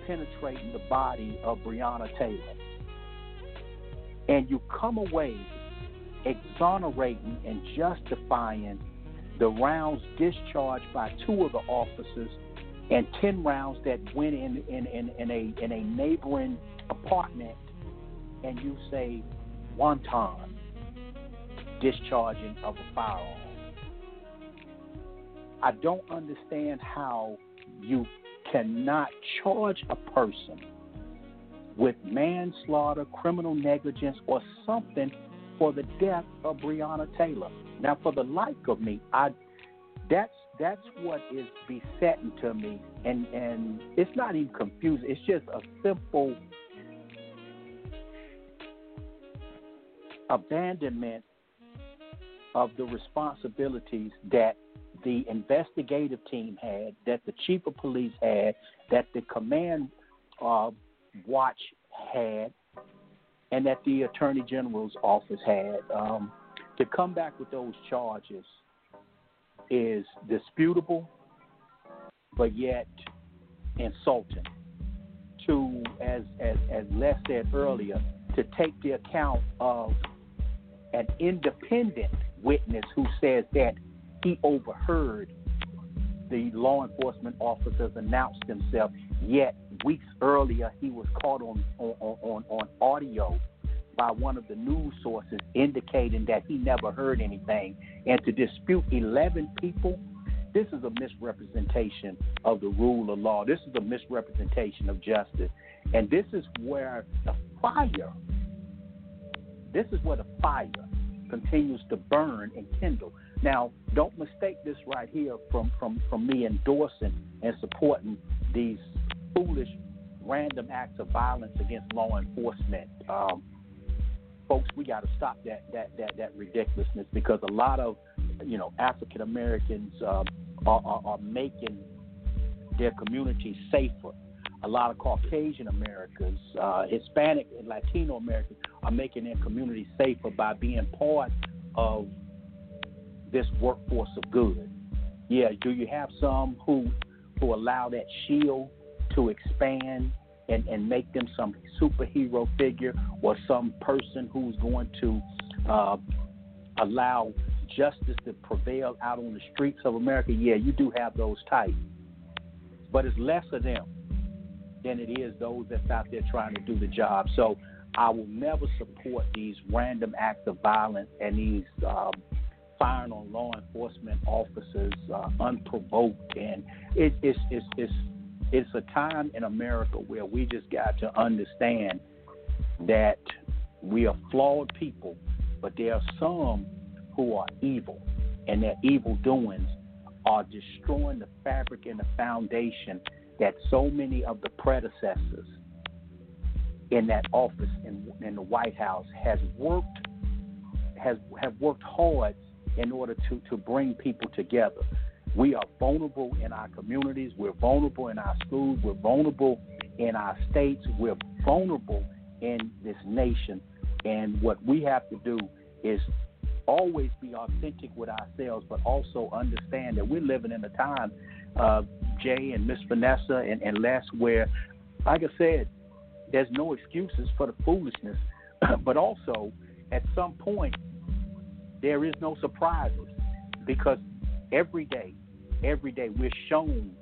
penetrating the body of Breonna Taylor. And you come away exonerating and justifying the rounds discharged by two of the officers and 10 rounds that went in, in, in, in, a, in a neighboring apartment, and you say wanton discharging of a firearm. I don't understand how you cannot charge a person with manslaughter, criminal negligence, or something for the death of Breonna Taylor. Now, for the like of me, I that's that's what is besetting to me, and and it's not even confusing. It's just a simple abandonment of the responsibilities that the investigative team had, that the chief of police had, that the command uh, watch had, and that the attorney general's office had. Um, to come back with those charges is disputable, but yet insulting. To, as, as, as Les said earlier, to take the account of an independent witness who says that he overheard the law enforcement officers announce themselves, yet weeks earlier he was caught on, on, on, on audio by one of the news sources indicating that he never heard anything. And to dispute 11 people, this is a misrepresentation of the rule of law. This is a misrepresentation of justice. And this is where the fire, this is where the fire continues to burn and kindle. Now, don't mistake this right here from, from, from me endorsing and supporting these foolish, random acts of violence against law enforcement. Um, folks, we got to stop that, that, that, that ridiculousness because a lot of, you know, African Americans uh, are, are, are making their communities safer. A lot of Caucasian Americans, uh, Hispanic and Latino Americans are making their communities safer by being part of this workforce of good. Yeah, do you have some who who allow that shield to expand and, and make them some superhero figure or some person who's going to uh, allow justice to prevail out on the streets of America? Yeah, you do have those types. But it's less of them than it is those that's out there trying to do the job. So I will never support these random acts of violence and these um, firing on law enforcement officers uh, unprovoked, and it, it's it's it's it's a time in America where we just got to understand that we are flawed people, but there are some who are evil, and their evil doings are destroying the fabric and the foundation that so many of the predecessors in that office in, in the White House has worked has have worked hard in order to, to bring people together. We are vulnerable in our communities, we're vulnerable in our schools, we're vulnerable in our states, we're vulnerable in this nation. And what we have to do is always be authentic with ourselves, but also understand that we're living in a time, uh, Jay and Miss Vanessa and, and Les, where, like I said, there's no excuses for the foolishness, but also at some point there is no surprises because every day, every day we're shown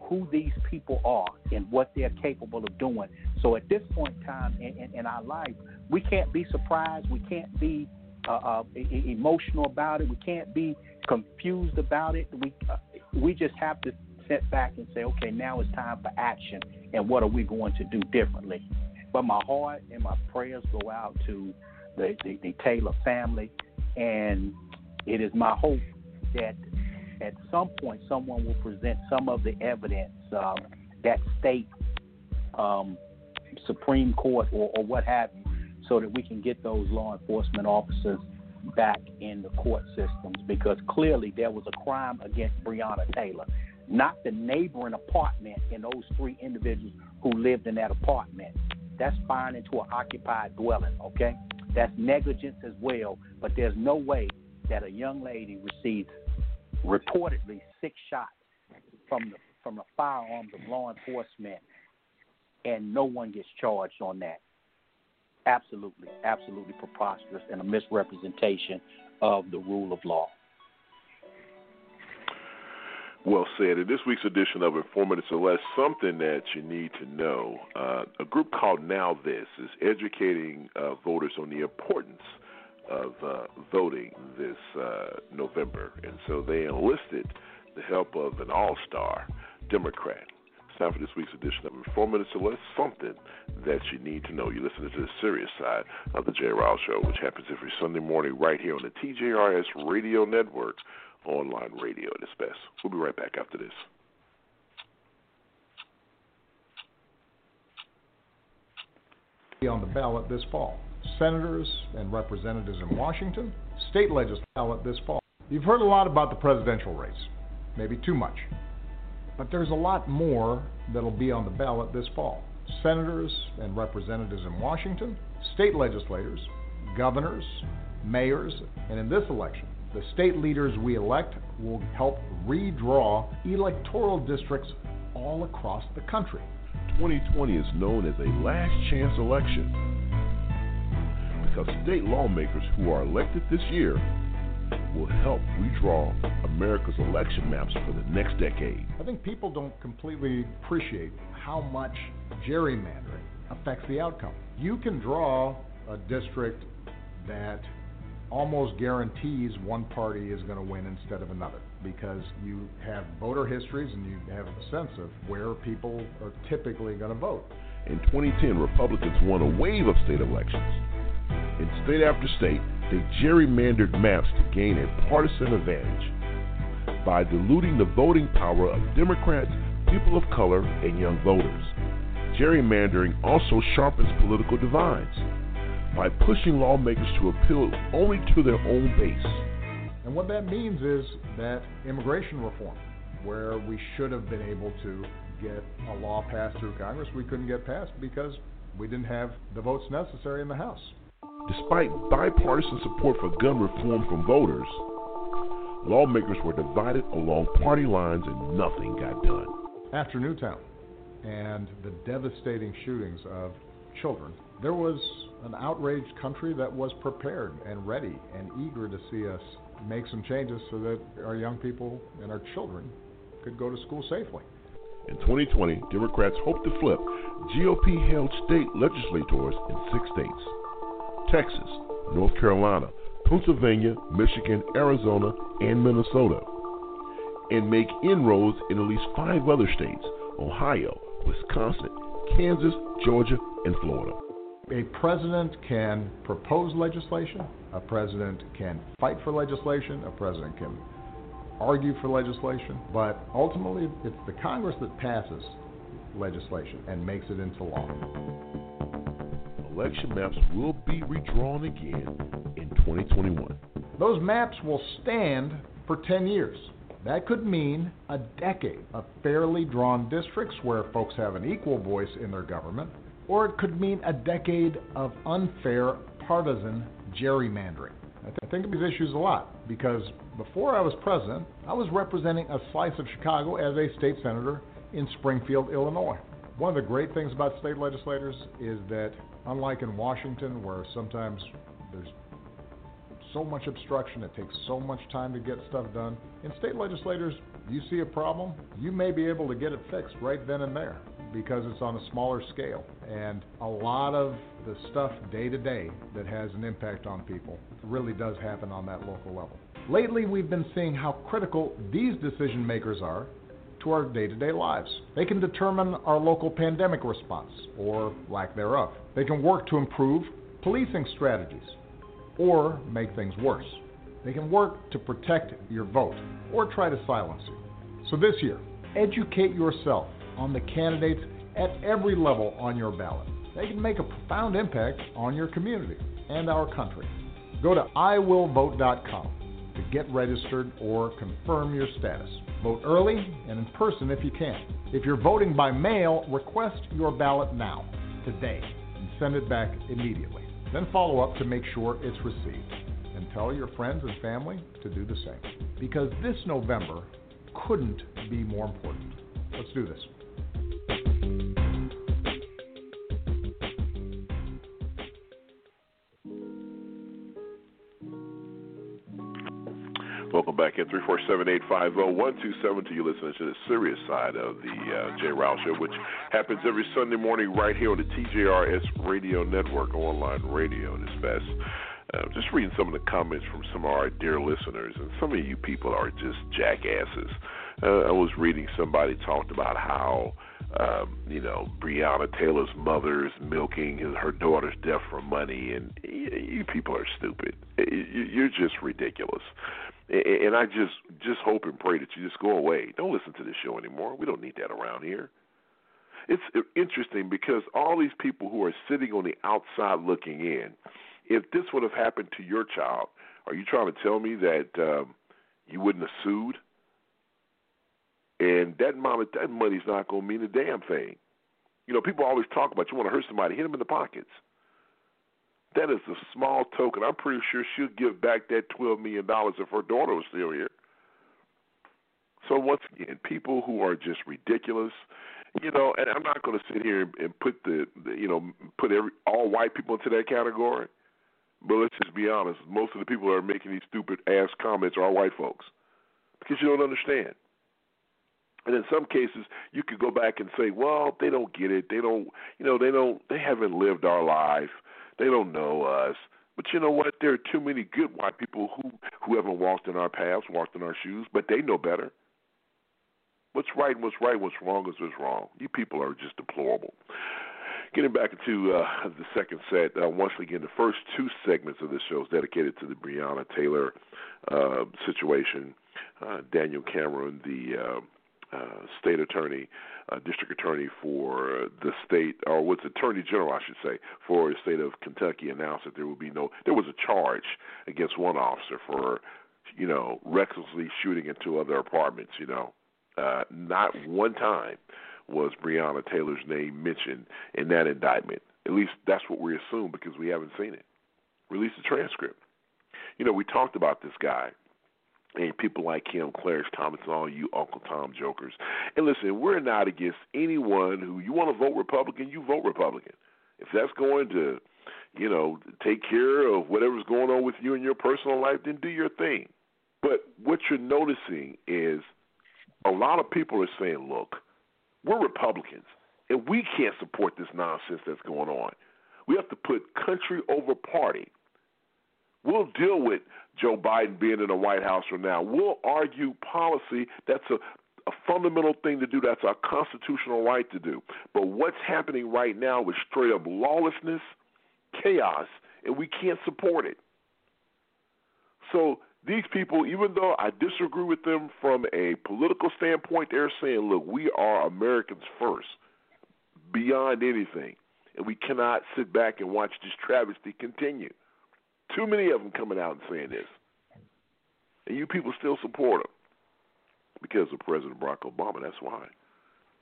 who these people are and what they're capable of doing. So at this point in time in, in, in our life, we can't be surprised. We can't be uh, uh, emotional about it. We can't be confused about it. We uh, we just have to sit back and say, okay, now it's time for action, and what are we going to do differently? But my heart and my prayers go out to the, the, the Taylor family. And it is my hope that at some point someone will present some of the evidence um, that state um, Supreme Court or, or what have you, so that we can get those law enforcement officers back in the court systems because clearly there was a crime against Breonna Taylor, not the neighboring apartment and those three individuals who lived in that apartment. That's firing into an occupied dwelling, okay? That's negligence as well. But there's no way that a young lady receives reportedly six shots from the from the firearms of law enforcement, and no one gets charged on that. Absolutely, absolutely preposterous and a misrepresentation of the rule of law. Well said. In this week's edition of In Four Minutes Less, something that you need to know. Uh, a group called Now This is educating uh, voters on the importance of uh, voting this uh, November. And so they enlisted the help of an all star Democrat. It's time for this week's edition of Four Minutes or Less, something that you need to know. You're listening to the serious side of the Jay Riles Show, which happens every Sunday morning right here on the TJRS Radio Network online radio at its best. We'll be right back after this. Be On the ballot this fall. Senators and representatives in Washington, state legislature ballot this fall. You've heard a lot about the presidential race, maybe too much. But there's a lot more that'll be on the ballot this fall. Senators and representatives in Washington, state legislators, governors, mayors, and in this election, the state leaders we elect will help redraw electoral districts all across the country. 2020 is known as a last chance election because state lawmakers who are elected this year will help redraw America's election maps for the next decade. I think people don't completely appreciate how much gerrymandering affects the outcome. You can draw a district that almost guarantees one party is going to win instead of another because you have voter histories and you have a sense of where people are typically going to vote. In 2010, Republicans won a wave of state elections. In state after state, they gerrymandered maps to gain a partisan advantage by diluting the voting power of Democrats, people of color, and young voters. Gerrymandering also sharpens political divides by pushing lawmakers to appeal only to their own base. And what that means is that immigration reform, where we should have been able to get a law passed through Congress, we couldn't get passed because we didn't have the votes necessary in the House. Despite bipartisan support for gun reform from voters, lawmakers were divided along party lines and nothing got done. After Newtown and the devastating shootings of children, there was an outraged country that was prepared and ready and eager to see us make some changes so that our young people and our children could go to school safely. In 2020, Democrats hope to flip GOP held state legislators in six states Texas, North Carolina, Pennsylvania, Michigan, Arizona, and Minnesota, and make inroads in at least five other states Ohio, Wisconsin, Kansas, Georgia, and Florida. A president can propose legislation, a president can fight for legislation, a president can argue for legislation, but ultimately it's the Congress that passes legislation and makes it into law. Election maps will be redrawn again in 2021. Those maps will stand for 10 years. That could mean a decade of fairly drawn districts where folks have an equal voice in their government, or it could mean a decade of unfair partisan gerrymandering. I think of these issues a lot because before I was president, I was representing a slice of Chicago as a state senator in Springfield, Illinois. One of the great things about state legislators is that, unlike in Washington, where sometimes there's so much obstruction, it takes so much time to get stuff done, in state legislators, you see a problem, you may be able to get it fixed right then and there because it's on a smaller scale. And a lot of the stuff day to day that has an impact on people really does happen on that local level. Lately, we've been seeing how critical these decision makers are to our day to day lives. They can determine our local pandemic response, or lack thereof. They can work to improve policing strategies, or make things worse. They can work to protect your vote, or try to silence you. So this year, educate yourself on the candidates at every level on your ballot. They can make a profound impact on your community and our country. Go to iwillvote.com to get registered or confirm your status. Vote early and in person if you can. If you're voting by mail, request your ballot now, today, and send it back immediately. Then follow up to make sure it's received. And tell your friends and family to do the same. Because this November couldn't be more important. Let's do this. Back in 347-850-1272. You're listening to the serious side of the uh, Jay Ryle Show, which happens every Sunday morning right here on the TJRS Radio Network, online radio it's best. Uh, just reading some of the comments from some of our dear listeners, and some of you people are just jackasses. Uh, I was reading somebody talked about how um, you know, Breonna Taylor's mother's milking his, her daughter's death for money, and you, you people are stupid. You're just ridiculous. And I just just hope and pray that you just go away. Don't listen to this show anymore. We don't need that around here. It's interesting because all these people who are sitting on the outside looking in, if this would have happened to your child, are you trying to tell me that um, you wouldn't have sued? And that amount that money's not going to mean a damn thing. You know, people always talk about you want to hurt somebody, hit them in the pockets. That is a small token. I'm pretty sure she'll give back that twelve million dollars if her daughter was still here. So once again, people who are just ridiculous, you know, and I'm not going to sit here and put the, the, you know, put every all white people into that category. But let's just be honest. Most of the people that are making these stupid ass comments are white folks because you don't understand. And in some cases, you could go back and say, well, they don't get it. They don't, you know, they don't, they haven't lived our life. They don't know us. But you know what? There are too many good white people who who haven't walked in our paths, walked in our shoes, but they know better. What's right and what's right, what's wrong is what's wrong. You people are just deplorable. Getting back into uh, the second set, uh, once again, the first two segments of this show is dedicated to the Breonna Taylor uh, situation. Uh, Daniel Cameron, the uh, state attorney, uh, district attorney for the state, or what's attorney general, I should say, for the state of Kentucky, announced that there would be no. There was a charge against one officer for, you know, recklessly shooting into other apartments. You know, uh, not one time was Breonna Taylor's name mentioned in that indictment. At least that's what we assume because we haven't seen it. Release the transcript. You know, we talked about this guy and people like him, Clarence Thomas, and all you Uncle Tom jokers. And listen, we're not against anyone who you want to vote Republican, you vote Republican. If that's going to, you know, take care of whatever's going on with you in your personal life, then do your thing. But what you're noticing is a lot of people are saying, look, we're Republicans, and we can't support this nonsense that's going on. We have to put country over party. We'll deal with Joe Biden being in the White House from now. We'll argue policy. That's a, a fundamental thing to do. That's our constitutional right to do. But what's happening right now is straight up lawlessness, chaos, and we can't support it. So these people, even though I disagree with them from a political standpoint, they're saying, look, we are Americans first, beyond anything. And we cannot sit back and watch this travesty continue. Too many of them coming out and saying this. And you people still support him because of President Barack Obama. That's why.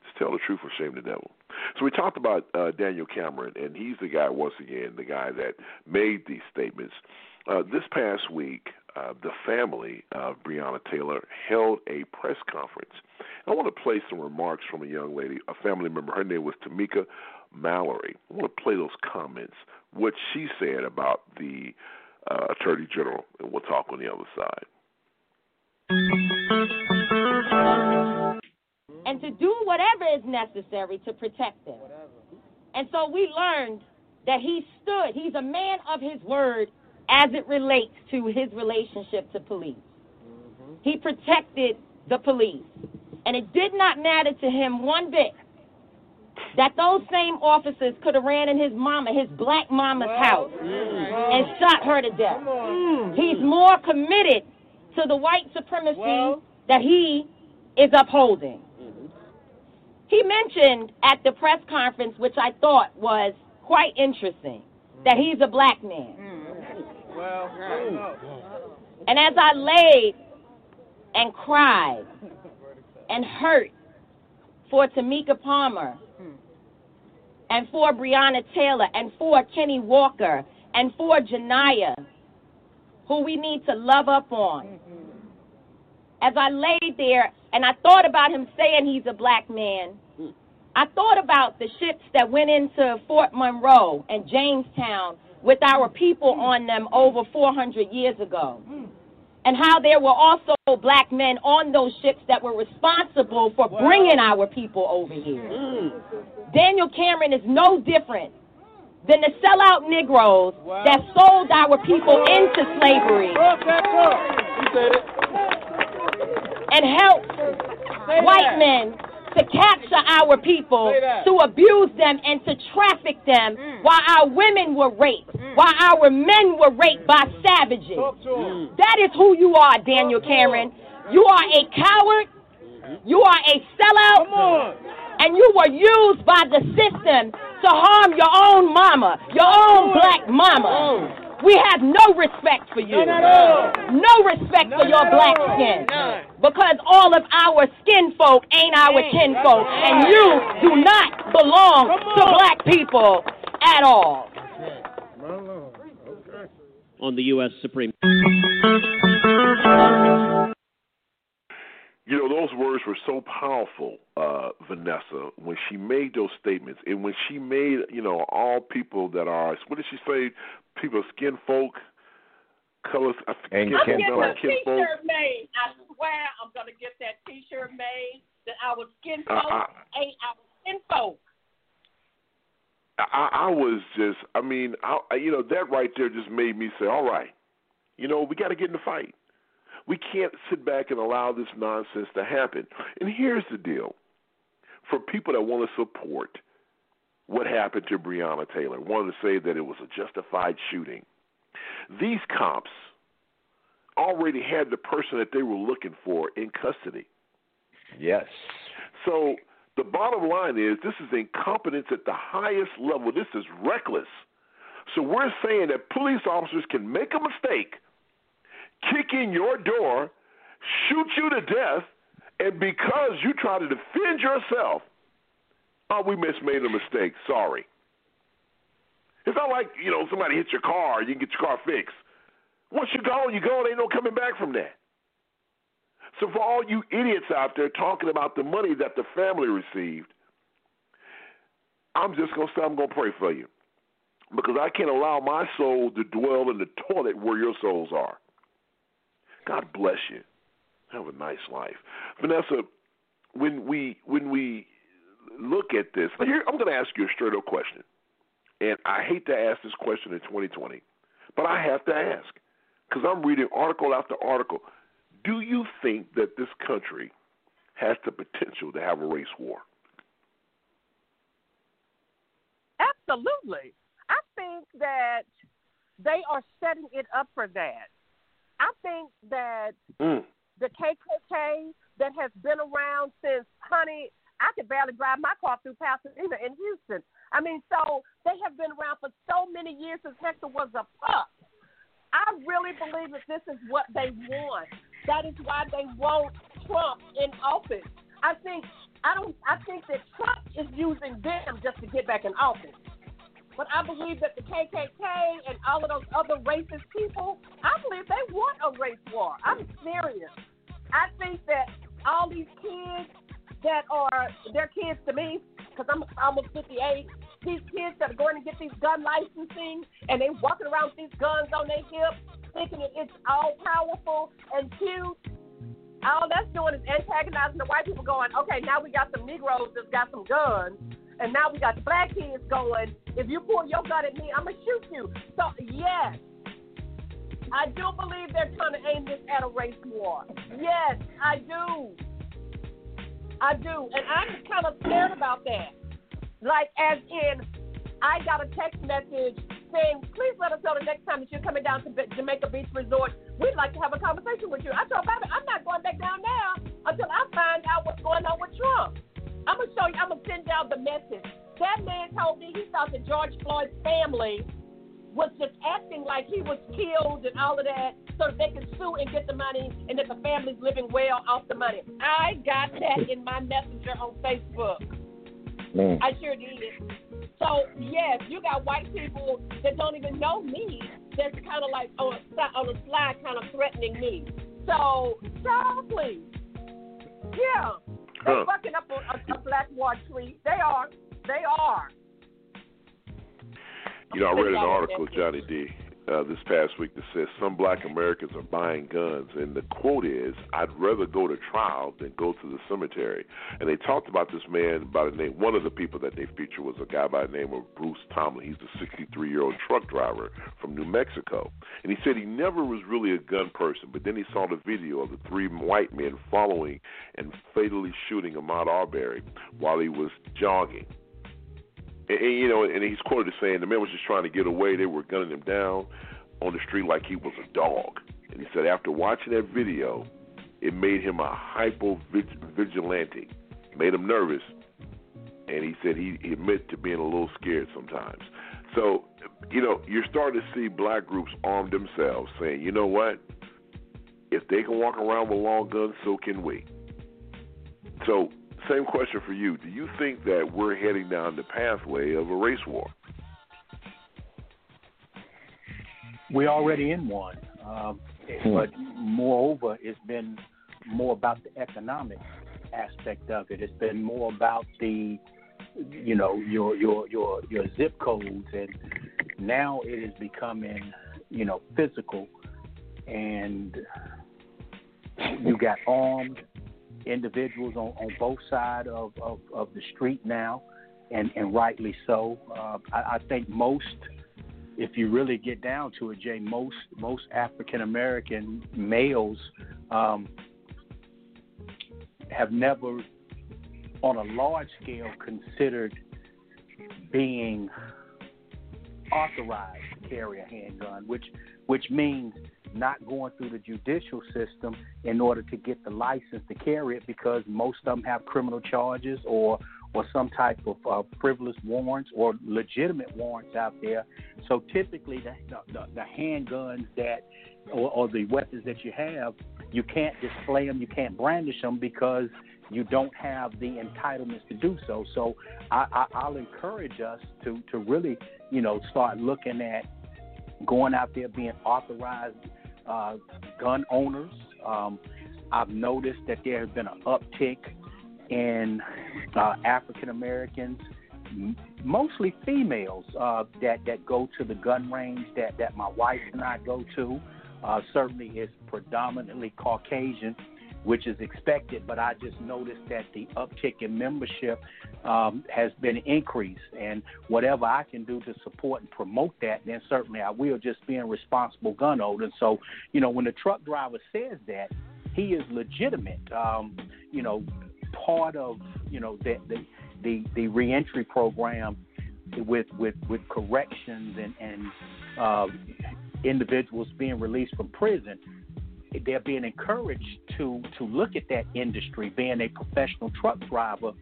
Just tell the truth or shame the devil. So we talked about uh, Daniel Cameron, and he's the guy, once again, the guy that made these statements. Uh, this past week, uh, the family of Breonna Taylor held a press conference. I want to play some remarks from a young lady, a family member. Her name was Tamika Mallory. I want to play those comments, what she said about the uh, Attorney General, and we'll talk on the other side. And to do whatever is necessary to protect them. And so we learned that he stood, he's a man of his word as it relates to his relationship to police. He protected the police. And it did not matter to him one bit that those same officers could have ran in his mama, his black mama's house, and shot her to death. Hmm. He's more committed to the white supremacy that he is upholding. He mentioned at the press conference, which I thought was quite interesting, that he's a black man. Well, And as I laid and cried and hurt for Tamika Palmer and for Breonna Taylor and for Kenny Walker and for Janiyah, who we need to love up on. As I laid there and I thought about him saying he's a black man, I thought about the ships that went into Fort Monroe and Jamestown with our people on them over 400 years ago. And how there were also black men on those ships that were responsible for bringing our people over here. Daniel Cameron is no different than the sellout Negroes that sold our people into slavery and helped white men to capture our people, to abuse them, and to traffic them while our women were raped, while our men were raped by savages. Mm. That is who you are, Daniel Cameron. You are a coward. Mm-hmm. You are a sellout. And you were used by the system to harm your own mama, your own black mama. We have no respect for you. No respect for your black skin. Because all of our skin folk ain't our kin folk. And you do not belong to black people at all. on the U.S. Supreme. You know, those words were so powerful, uh, Vanessa, when she made those statements. And when she made, you know, all people that are, what did she say? People, skin folk, colors, I forget, I'm skin getting folk, a kin folk. T-shirt made. I swear I'm gonna get that T-shirt made. That our skin Uh, folk uh, ain't our skin folk. I, I was just, I mean, I, I- you know, that right there just made me say, all right, you know, we got to get in the fight. We can't sit back and allow this nonsense to happen. And here's the deal for people that want to support what happened to Breonna Taylor, want to say that it was a justified shooting, these cops already had the person that they were looking for in custody. Yes. So the bottom line is this is incompetence at the highest level. This is reckless. So we're saying that police officers can make a mistake, kick in your door, shoot you to death, and because you try to defend yourself, oh, we just made a mistake. Sorry. It's not like, you know, somebody hits your car, you can get your car fixed. Once you're gone, you're gone. Ain't no coming back from that. So for all you idiots out there talking about the money that the family received, I'm just gonna say I'm gonna pray for you. Because I can't allow my soul to dwell in the toilet where your souls are. God bless you. Have a nice life. Vanessa, when we when we look at this, here I'm gonna ask you a straight up question. And I hate to ask this question in 2020, but I have to ask because I'm reading article after article. Do you think that this country has the potential to have a race war? Absolutely. I think that they are setting it up for that. I think that Mm. the KKK that has been around since, honey, I could barely drive my car through Pasadena in Houston. I mean, so they have been around for so many years since Hector was a pup. I really believe that this is what they want. That is why they want Trump in office. I think I don't. I think that Trump is using them just to get back in office. But I believe that the KKK and all of those other racist people, I believe they want a race war. I'm serious. I think that all these kids that are, they're kids to me, because I'm almost 58, these kids that are going to get these gun licensing and they walking around with these guns on their hips, thinking that it's all powerful and cute. All that's doing is antagonizing the white people, going, okay, now we got some Negroes that's got some guns, and now we got the black kids going, if you pull your gun at me, I'm going to shoot you. So, yes, I do believe they're trying to aim this at a race war. Yes, I do. I do. And I'm kind of scared about that. Like, as in, I got a text message saying, please let us know the next time that you're coming down to Jamaica Beach Resort. We'd like to have a conversation with you. I told Bobby, I'm not going back down now until I find out what's going on with Trump. I'm going to show you, I'm to send y'all the message. That man told me he thought that George Floyd's family was just acting like he was killed and all of that so that they could sue and get the money and that the family's living well off the money. I got that in my messenger on Facebook. Mm. I sure did. So yes, you got white people that don't even know me. That's kind of like on a on a slide, kind of threatening me. So, so please, yeah, they're fucking up a, a, a black war tree. They are. They are. You know, I read an article. Johnny D. uh, this past week that says some black Americans are buying guns, and the quote is, "I'd rather go to trial than go to the cemetery." And they talked about this man by the name. One of the people that they featured was a guy by the name of Bruce Tomlin. He's a 63-year-old truck driver from New Mexico, and he said he never was really a gun person, but then he saw the video of the three white men following and fatally shooting Ahmaud Arbery while he was jogging and, and, you know, and he's quoted as saying the man was just trying to get away. They were gunning him down on the street like he was a dog. And he said after watching that video, it made him a hypo vigilante, made him nervous, and he said he, he admitted to being a little scared sometimes. So, you know, you're starting to see black groups arm themselves, saying, you know what? If they can walk around with long guns, so can we. So same question for you. Do you think that we're heading down the pathway of a race war? We're already in one, um, hmm. but moreover, it's been more about the economic aspect of it. It's been more about the, you know, your your your your zip codes, and now it is becoming, you know, physical, and you got armed individuals on, on both sides of, of, of the street now, and, and rightly so. Uh, I, I think most, if you really get down to it, Jay, most most African American males um, have never, on a large scale, considered being authorized carry a handgun, which which means not going through the judicial system in order to get the license to carry it because most of them have criminal charges or or some type of uh, frivolous warrants or legitimate warrants out there. So typically, the, the, the handguns that or, or the weapons that you have, you can't display them, you can't brandish them because you don't have the entitlements to do so. So I, I, I'll encourage us to to really, you know, start looking at going out there being authorized uh, gun owners. Um, I've noticed that there has been an uptick in uh, African Americans, mostly females, uh, that that go to the gun range that that my wife and I go to. Uh, certainly, is predominantly Caucasian which is expected. But I just noticed that the uptick in membership um, has been increased, and whatever I can do to support and promote that, then certainly I will. Just being responsible gun owner. So, you know, when the truck driver says that, he is legitimate. Um, you know, part of you know the the the, the reentry program with with with corrections and and uh, individuals being released from prison they're being encouraged to to look at that industry, being a professional truck driver,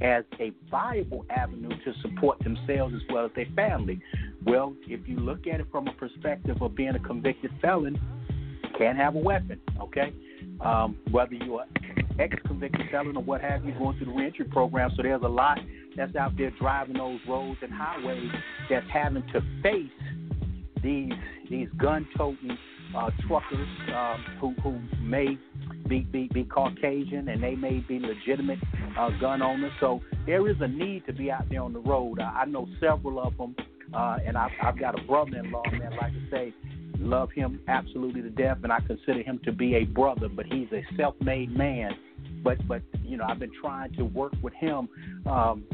as a viable avenue to support themselves as well as their family. Well, if you look at it from a perspective of being a convicted felon, can't have a weapon, okay? Um, whether you're ex-convicted felon or what have you, going through the reentry program. So there's a lot that's out there driving those roads and highways that's having to face these these gun-toting uh, truckers um, who who may be, be be Caucasian and they may be legitimate uh, gun owners. So there is a need to be out there on the road. I, I know several of them, uh, and I've, I've got a brother-in-law, man. Like I say, love him absolutely to death, and I consider him to be a brother. But he's a self-made man. But but you know, I've been trying to work with him um,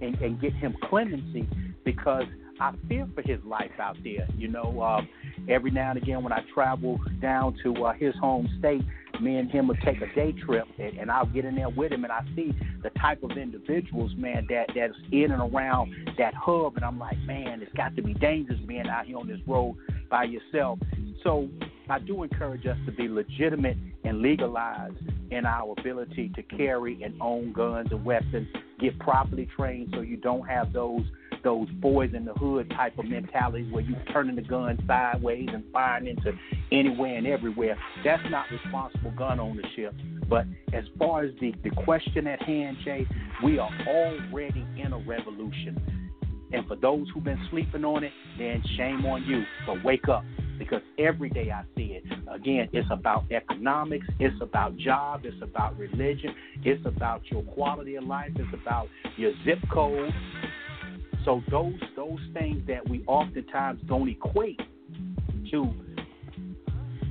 and, and get him clemency because I fear for his life out there. You know, uh, every now and again when I travel down to uh, his home state, me and him would take a day trip, and, and I'll get in there with him, and I see the type of individuals, man, that that's in and around that hub, and I'm like, man, it's got to be dangerous being out here on this road by yourself. So I do encourage us to be legitimate and legalized in our ability to carry and own guns and weapons, get properly trained so you don't have those those boys in the hood type of mentality where you turning the gun sideways and firing into anywhere and everywhere. That's not responsible gun ownership. But as far as the, the question at hand, Jay, we are already in a revolution. And for those who've been sleeping on it, then shame on you. But wake up because every day I see it. Again, it's about economics, it's about job, it's about religion, it's about your quality of life, it's about your zip code, so those those things that we oftentimes don't equate to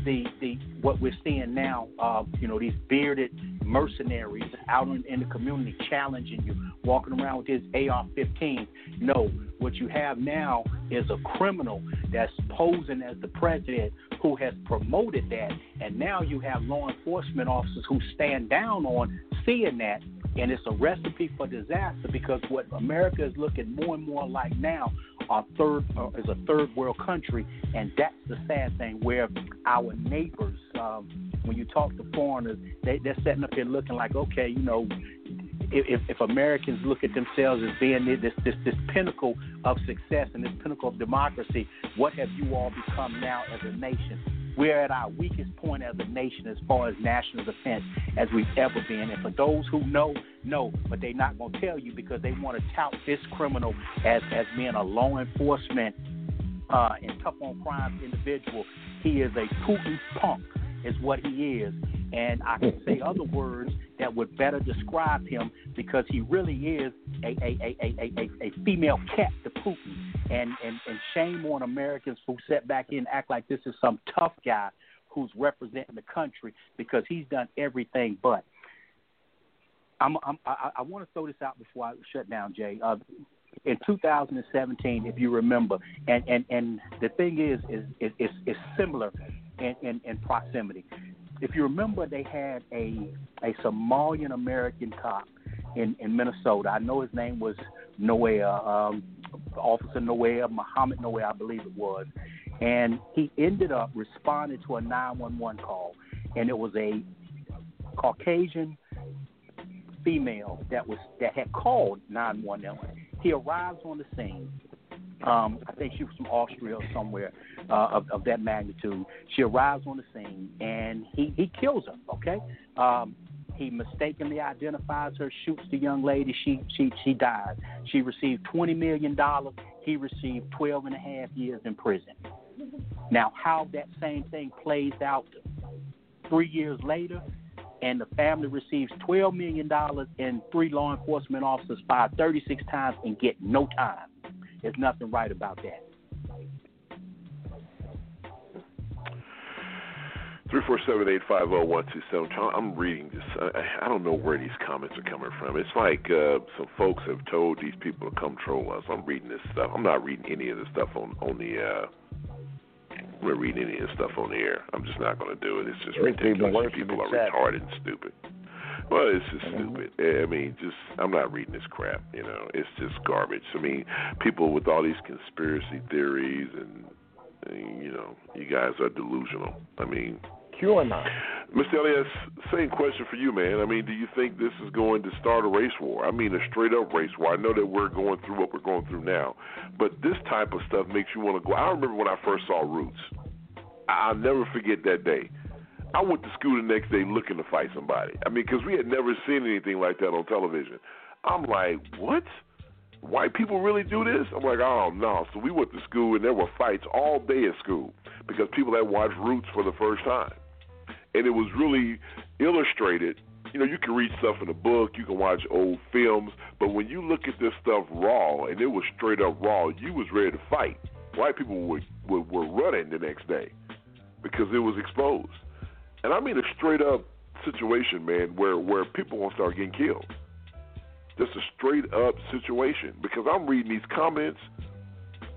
the the what we're seeing now. Uh, you know, these bearded mercenaries out in, in the community challenging you, walking around with his AR-15. No, what you have now is a criminal that's posing as the president who has promoted that, and now you have law enforcement officers who stand down on seeing that and it's a recipe for disaster because what America is looking more and more like now are third uh, is a third world country, and that's the sad thing where our neighbors, um, when you talk to foreigners, they, they're sitting up here looking like, okay, you know, if, if Americans look at themselves as being this, this this pinnacle of success and this pinnacle of democracy, what have you all become now as a nation? We're at our weakest point as a nation as far as national defense as we've ever been. And for those who know, know, but they're not going to tell you because they want to tout this criminal as, as being a law enforcement uh, and tough on crime individual. He is a Putin punk, is what he is. And I can say other words that would better describe him because he really is a, a, a, a, a, a female cat to Putin. And, and, and shame on Americans who sit back and act like this is some tough guy who's representing the country because he's done everything but. I'm, I'm, I, I want to throw this out before I shut down, Jay. Uh, in 2017, if you remember, and, and, and the thing is, is, is, is, is similar in, in, in proximity. If you remember, they had a a Somalian American cop in, in Minnesota. I know his name was Noah, um, Officer Noah, Muhammad Noah, I believe it was. And he ended up responding to a 911 call, and it was a Caucasian female that was that had called 911. He arrives on the scene. Um, I think she was from Austria or somewhere uh, of, of that magnitude. She arrives on the scene and he, he kills her. Okay, um, he mistakenly identifies her, shoots the young lady. She she she dies. She received twenty million dollars. He received twelve and a half years in prison. Now, how that same thing plays out three years later, and the family receives twelve million dollars, and three law enforcement officers fired thirty six times and get no time. There's nothing right about that. Three four seven eight five zero one two seven. I'm reading this. I, I don't know where these comments are coming from. It's like uh, some folks have told these people to come troll us. I'm reading this stuff. I'm not reading any of this stuff on on the. Uh, I'm not reading any of this stuff on the air. I'm just not going to do it. It's just It's even ridiculous. worse People are retarded and stupid. Well, it's just stupid. Eh, I mean, just I'm not reading this crap. You know, it's just garbage. I mean, people with all these conspiracy theories and, and you know, you guys are delusional. I mean, QAnon. Mr. Elias, same question for you, man. I mean, do you think this is going to start a race war? I mean, a straight up race war. I know that we're going through what we're going through now, but this type of stuff makes you want to go. I remember when I first saw Roots. I'll never forget that day. I went to school the next day looking to fight somebody. I mean, because we had never seen anything like that on television. I'm like, what? White people really do this? I'm like, oh no. So we went to school and there were fights all day at school because people had watched Roots for the first time and it was really illustrated. You know, you can read stuff in a book, you can watch old films, but when you look at this stuff raw, and it was straight up raw, you was ready to fight. White people were were, were running the next day because it was exposed, and I mean a straight up situation, man, where where people gonna start getting killed. Just a straight up situation because I'm reading these comments,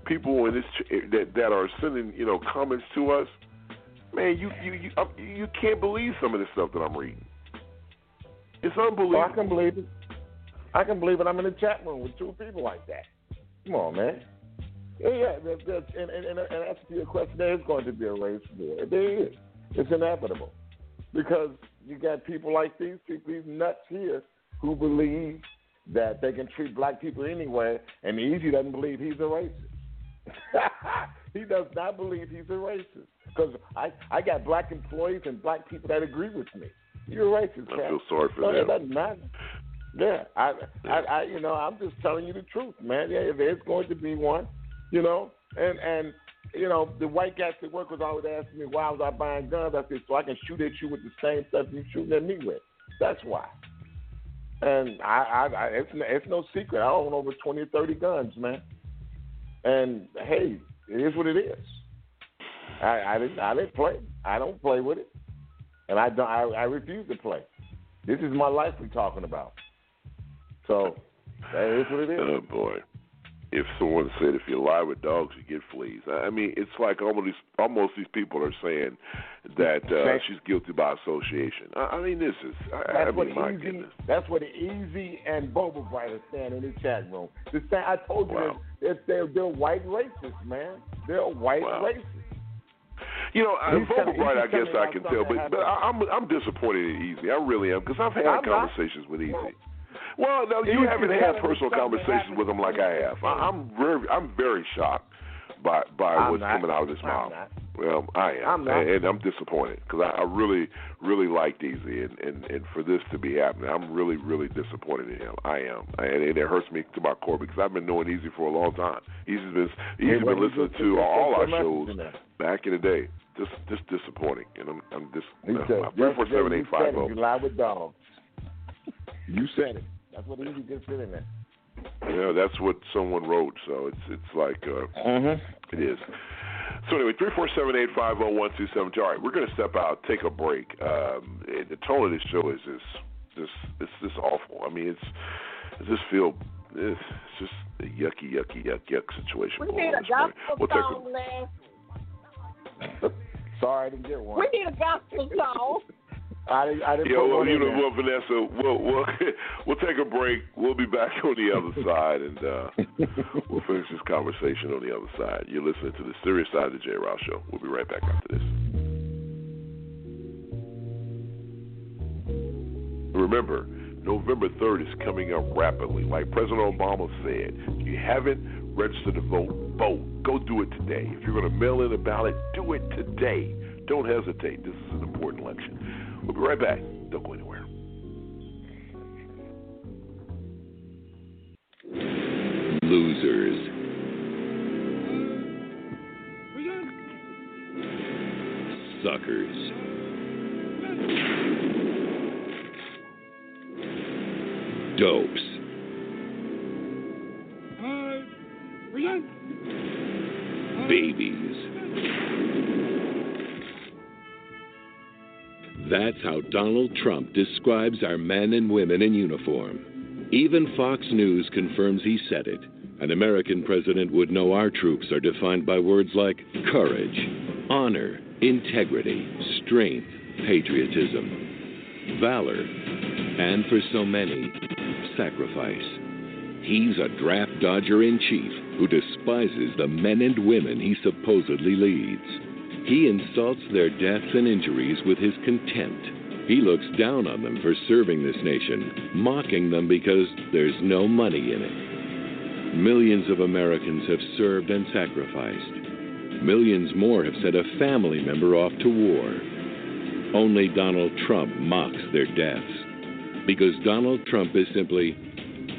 people in this ch- that that are sending you know comments to us man, you you you uh, you can't believe some of the stuff that I'm reading. It's unbelievable. I can believe it. I can believe it. I'm in a chat room with two people like that. Come on, man. Yeah, yeah. There's, there's, and, and, and, and answer to your question, there is going to be a race war. There is. It's inevitable because you got people like these people, these nuts here, who believe that they can treat black people anyway, and Easy doesn't believe he's a racist. he does not believe he's a racist because I I got black employees and black people that agree with me. You're a racist. I Cap. feel sorry for no, them. It doesn't matter. Yeah, I, I, I, you know, I'm just telling you the truth, man. Yeah, there's going to be one, you know, and and you know, the white guys at work was always asking me why was I buying guns. I said so I can shoot at you with the same stuff you're shooting at me with. That's why. And I, I, I it's it's no secret. I own over twenty or thirty guns, man. And hey, it is what it is. I, I didn't. I didn't play. I don't play with it, and I don't. I, I refuse to play. This is my life we're talking about. So that is what it is. Oh boy. If someone said if you lie with dogs you get fleas, I mean it's like almost these, almost these people are saying that uh, she's guilty by association. I, I mean this is I, That's I what mean my easy. goodness. That's what Easy and Boba Bright are saying in the chat room. The same, I told you Wow. that they're, they're white racists, man. They're white Wow. racists. You know, uh, He's Vocal Bright, I guess I can tell, but but I, I'm I'm disappointed in Easy. I really am because I've had I'm not. conversations with Easy. Well, no, you haven't had personal conversations with him like I have. I, I'm very I'm very shocked by by I'm what's not. coming out of his mouth. Well, I am, I'm not. and, and I'm disappointed because I, I really, really liked Easy, and, and and for this to be happening, I'm really, really disappointed in him. I am, and it, it hurts me to my core because I've been knowing Easy for a long time. Easy's been Easy's been listening to all our shows message in there. back in the day. Just, just disappointing, and I'm, I'm just. Uh, three four seven eight five. You lie with dogs. You said it. That's what Easy just said in there. Yeah, that's what someone wrote. So it's it's like uh, Mm-hmm. it is. So anyway, three four seven eight five zero one two seven two. All right, we're going to step out, take a break. Um, eh, the tone of this show is just just it's just awful. I mean, it's I just feel it's just a yucky, yucky, yuck, yuck situation We going need on a this gospel We'll take a song, Les. Sorry, I didn't get one. We need a gospel song. I didn't. I didn't Yeah, put well, you know what, Vanessa, we'll we'll we'll take a break. We'll be back on the other side, and uh, we'll finish this conversation on the other side. You're listening to the serious side of the J. Rouse Show. We'll be right back after this. Remember, November 3rd is coming up rapidly. Like President Obama said, if you haven't registered to vote, vote. Go do it today. If you're going to mail in a ballot, do it today. Don't hesitate. This is an important election. We'll be right back. Don't go anywhere. Losers. Suckers. Dopes. That's how Donald Trump describes our men and women in uniform. Even Fox News confirms he said it. An American president would know our troops are defined by words like courage, honor, integrity, strength, patriotism, valor, and for so many, sacrifice. He's a draft dodger in chief who despises the men and women he supposedly leads. He insults their deaths and injuries with his contempt. He looks down on them for serving this nation, mocking them because there's no money in it. Millions of Americans have served and sacrificed. Millions more have sent a family member off to war. Only Donald Trump mocks their deaths because Donald Trump is simply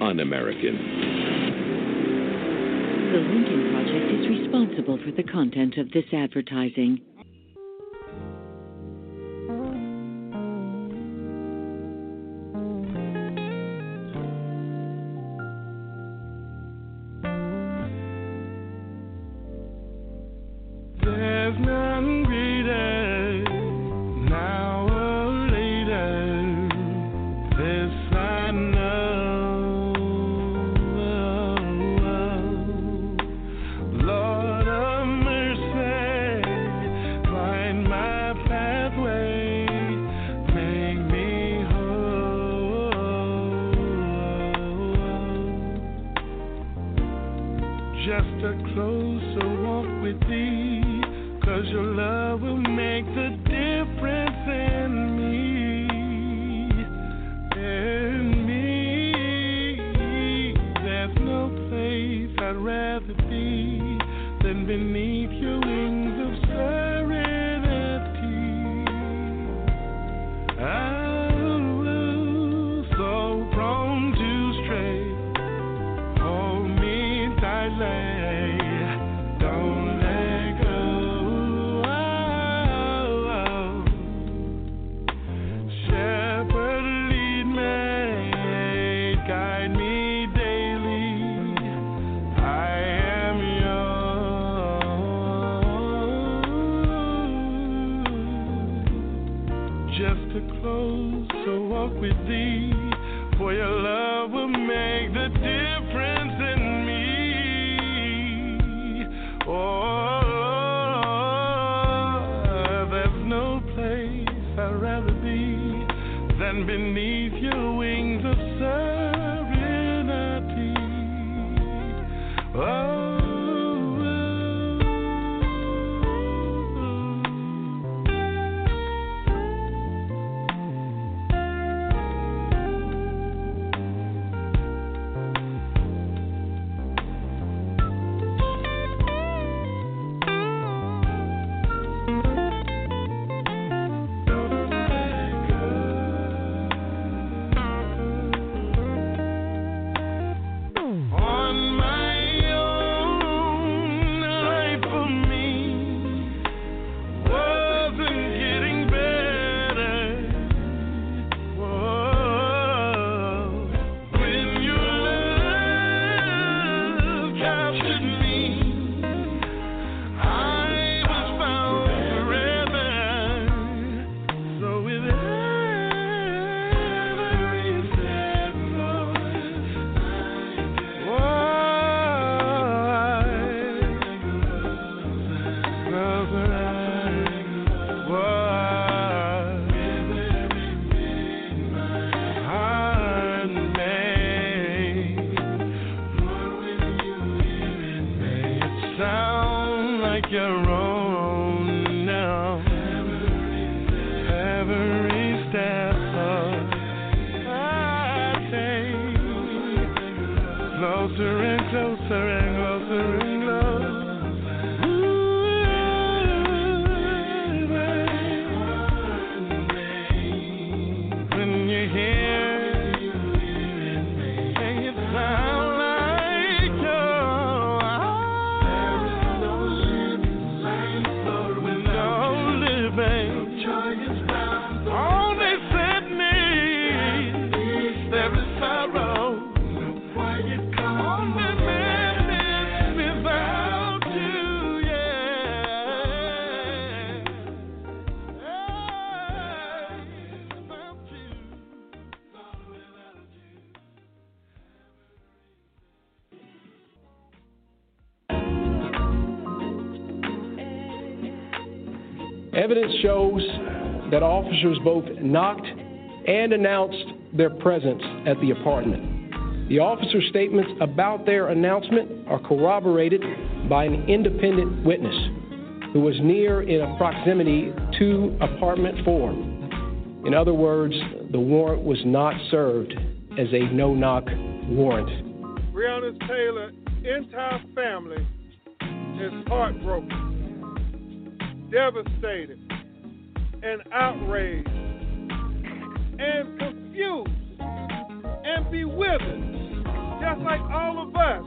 un American. The Lincoln Project is responsible for the content of this advertising. Evidence shows that officers both knocked and announced their presence at the apartment. The officers' statements about their announcement are corroborated by an independent witness who was near in a proximity to apartment 4. In other words, the warrant was not served as a no knock warrant. Breonna Taylor entire family is heartbroken, devastated, and outraged, and confused, and bewildered, just like all of us,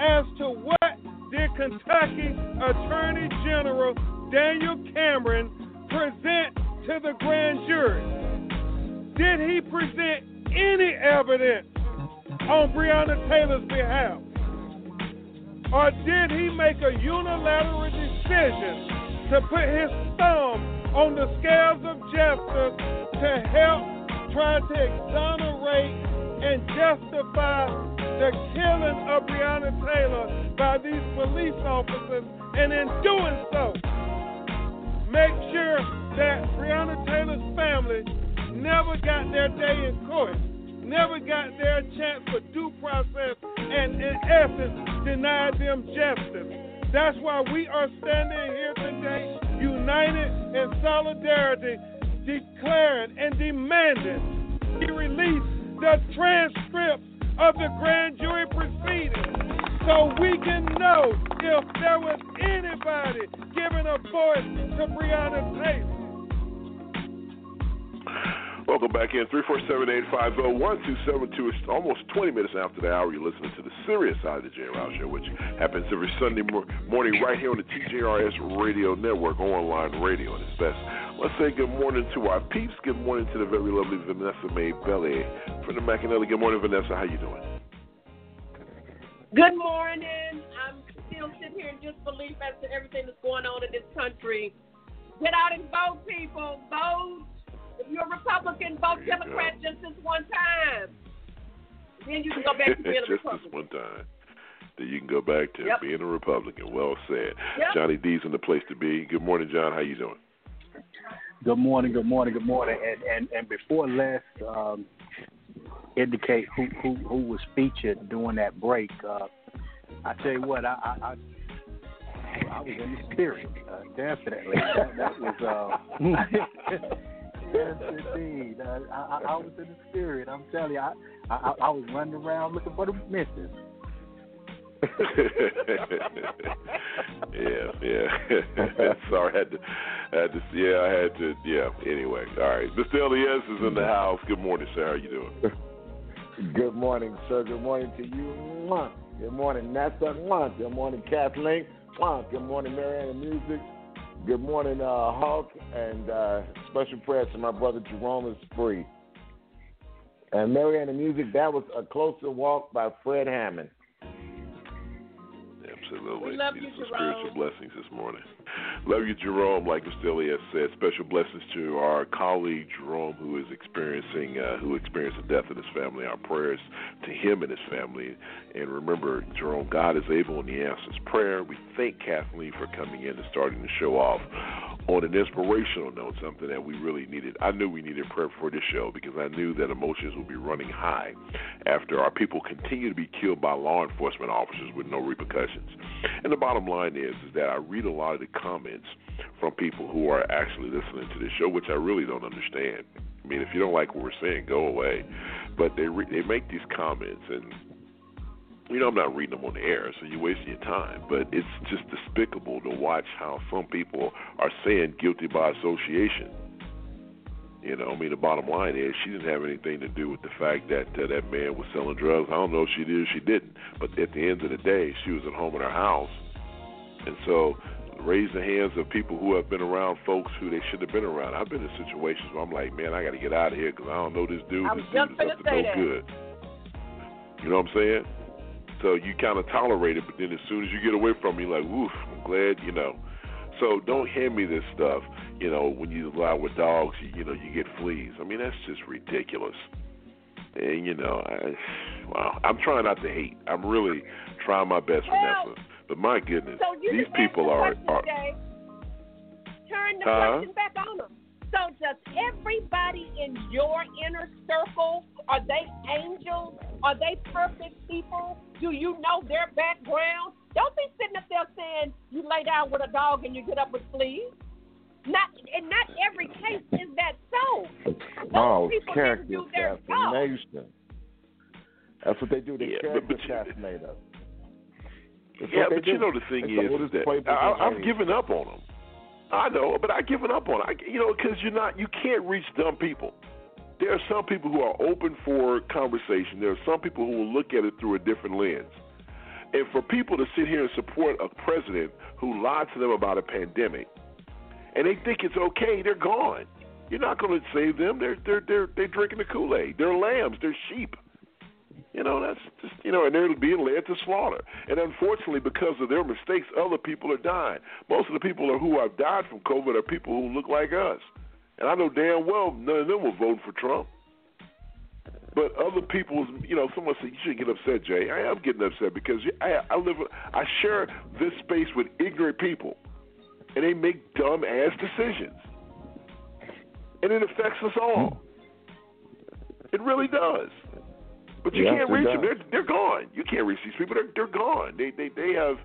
as to what did Kentucky Attorney General Daniel Cameron present to the grand jury? Did he present any evidence on Breonna Taylor's behalf? Or did he make a unilateral decision to put his thumb on the scales of justice to help try to exonerate and justify the killing of Breonna Taylor by these police officers, and in doing so, make sure that Breonna Taylor's family never got their day in court, never got their chance for due process, and in essence, denied them justice. That's why we are standing here today, united in solidarity, declaring and demanding he release the transcripts of the grand jury proceedings so we can know if there was anybody giving a voice to Breonna Taylor. Welcome back in. 347-850-1272. It's almost 20 minutes after the hour. You're listening to the serious side of the J. Rouse Show, which happens every Sunday mor- morning right here on the TJRS Radio Network, online radio at its best. Let's say good morning to our peeps. Good morning to the very lovely Vanessa May Belly from the McAnally. Good morning, Vanessa. How you doing? Good morning. I'm still sitting here in disbelief as to everything that's going on in this country. Get out and vote, people. Vote. You're a Republican, vote Democrat just this one time. Then you can go back to being a Republican. just this one time. Then you can go back to Yep. being a Republican. Well said. Yep. Johnny D's in the place to be. Good morning, John. How you doing? Good morning, good morning, good morning. And and, and before Les um, indicate who, who who was featured during that break, uh, I tell you what, I I, I, I was in the spirit, uh, definitely. That, that was. Uh, Yes, indeed. Uh, I, I, I was in the spirit. I'm telling you, I, I, I was running around looking for the misses. yeah, yeah. Sorry, I had to, I had to. Yeah, I had to. Yeah. Anyway, all right. Mr. Elias is in the house. Good morning, sir. How you doing? Good morning, sir. Good morning to you. Mwah. Good morning, Nessa. Mwah. Good morning, Kathleen. Mwah. Good morning, Marianne Music. Good morning, uh, Hawk. And uh, special prayers to my brother Jerome Spree. And Marianne the Music, that was a closer walk by Fred Hammond. Absolutely. We love Need you, some Jerome. spiritual blessings this morning. Love you, Jerome. Like. Elias said, special blessings to our colleague Jerome, who is experiencing, uh, who experienced the death of his family. Our prayers to him and his family. And remember, Jerome, God is able and He answers prayer. We thank Kathleen for coming in and starting the show off on an inspirational note, something that we really needed. I knew we needed prayer for this show because I knew that emotions would be running high after our people continue to be killed by law enforcement officers with no repercussions. And the bottom line is, is that I read a lot of the comments from people who are actually listening to this show, which I really don't understand. I mean, if you don't like what we're saying, go away. But they re- they make these comments and you know, I'm not reading them on the air, so you're wasting your time. But it's just despicable to watch how some people are saying guilty by association. You know, I mean, the bottom line is she didn't have anything to do with the fact that uh, that man was selling drugs. I don't know if she did or she didn't. But at the end of the day, she was at home in her house. And so raise the hands of people who have been around folks who they should have been around. I've been in situations where I'm like, man, I got to get out of here because I don't know this dude. I This was dude is up to no that. good. You know what I'm saying? So you kind of tolerate it, but then as soon as you get away from me, like, woof, I'm glad, you know. So don't hand me this stuff, you know, when you lie out with dogs, you, you know, you get fleas. I mean, that's just ridiculous. And, you know, I, wow, I'm trying not to hate. I'm really trying my best, Vanessa. But my goodness, So you these people asked are, the are question, Jay. Turn the Huh? question back on them. So does everybody in your inner circle are they angels? Are they perfect people? Do you know their background? Don't be sitting up there saying you lay down with a dog and you get up with fleas. Not and not every case is that so. Oh, people character didn't do their job. assassination. That's what they do. They Yeah, character but- but you- assassinate us. That's yeah, but you know the thing It's the is, is that I, history. given up on them. I know, but I've given up on it. I, you know, because you're not, you can't reach dumb people. There are some people who are open for conversation. There are some people who will look at it through a different lens. And for people to sit here and support a president who lied to them about a pandemic, and they think it's okay, they're gone. You're not going to save them. They're they're they're they're drinking the Kool Aid. They're lambs. They're sheep. You know, that's just you know, and they're being led to slaughter. And unfortunately, because of their mistakes, other people are dying. Most of the people who have died from COVID are people who look like us. And I know damn well none of them were voting for Trump. But other people, you know, someone said you shouldn't get upset, Jay. I am getting upset because I, I live, I share this space with ignorant people, and they make dumb ass decisions, and it affects us all. It really does. But you Yes, can't reach them. They're they're gone. You can't reach these people. They're they're gone. They they they have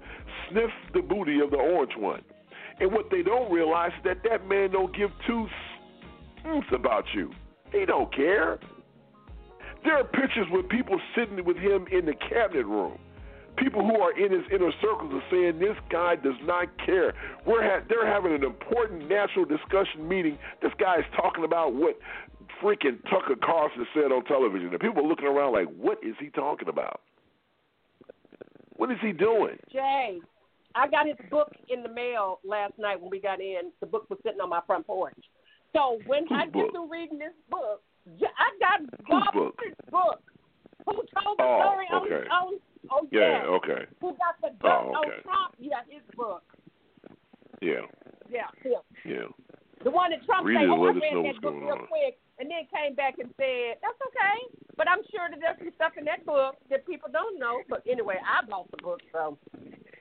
sniffed the booty of the orange one. And what they don't realize is that that man don't give two cents about you. He don't care. There are pictures with people sitting with him in the cabinet room. People who are in his inner circles are saying this guy does not care. We're ha- they're having an important national discussion meeting. This guy is talking about what freaking Tucker Carlson said on television, and people are looking around like, what is he talking about? What is he doing? Jay, I got his book in the mail last night when we got in. The book was sitting on my front porch. So when I get book? through reading this book, I got Bob's book? Book. Who told the Oh, story oh, okay. on, on oh Yeah, yeah. okay. Who got the book? Oh, okay. on Trump? Yeah, his book. Yeah, Yeah, him. yeah. The one that Trump Read it "Oh, I read that book real on. quick," and then came back and said, "That's okay," but I'm sure that there's some stuff in that book that people don't know. But anyway, I bought the book, so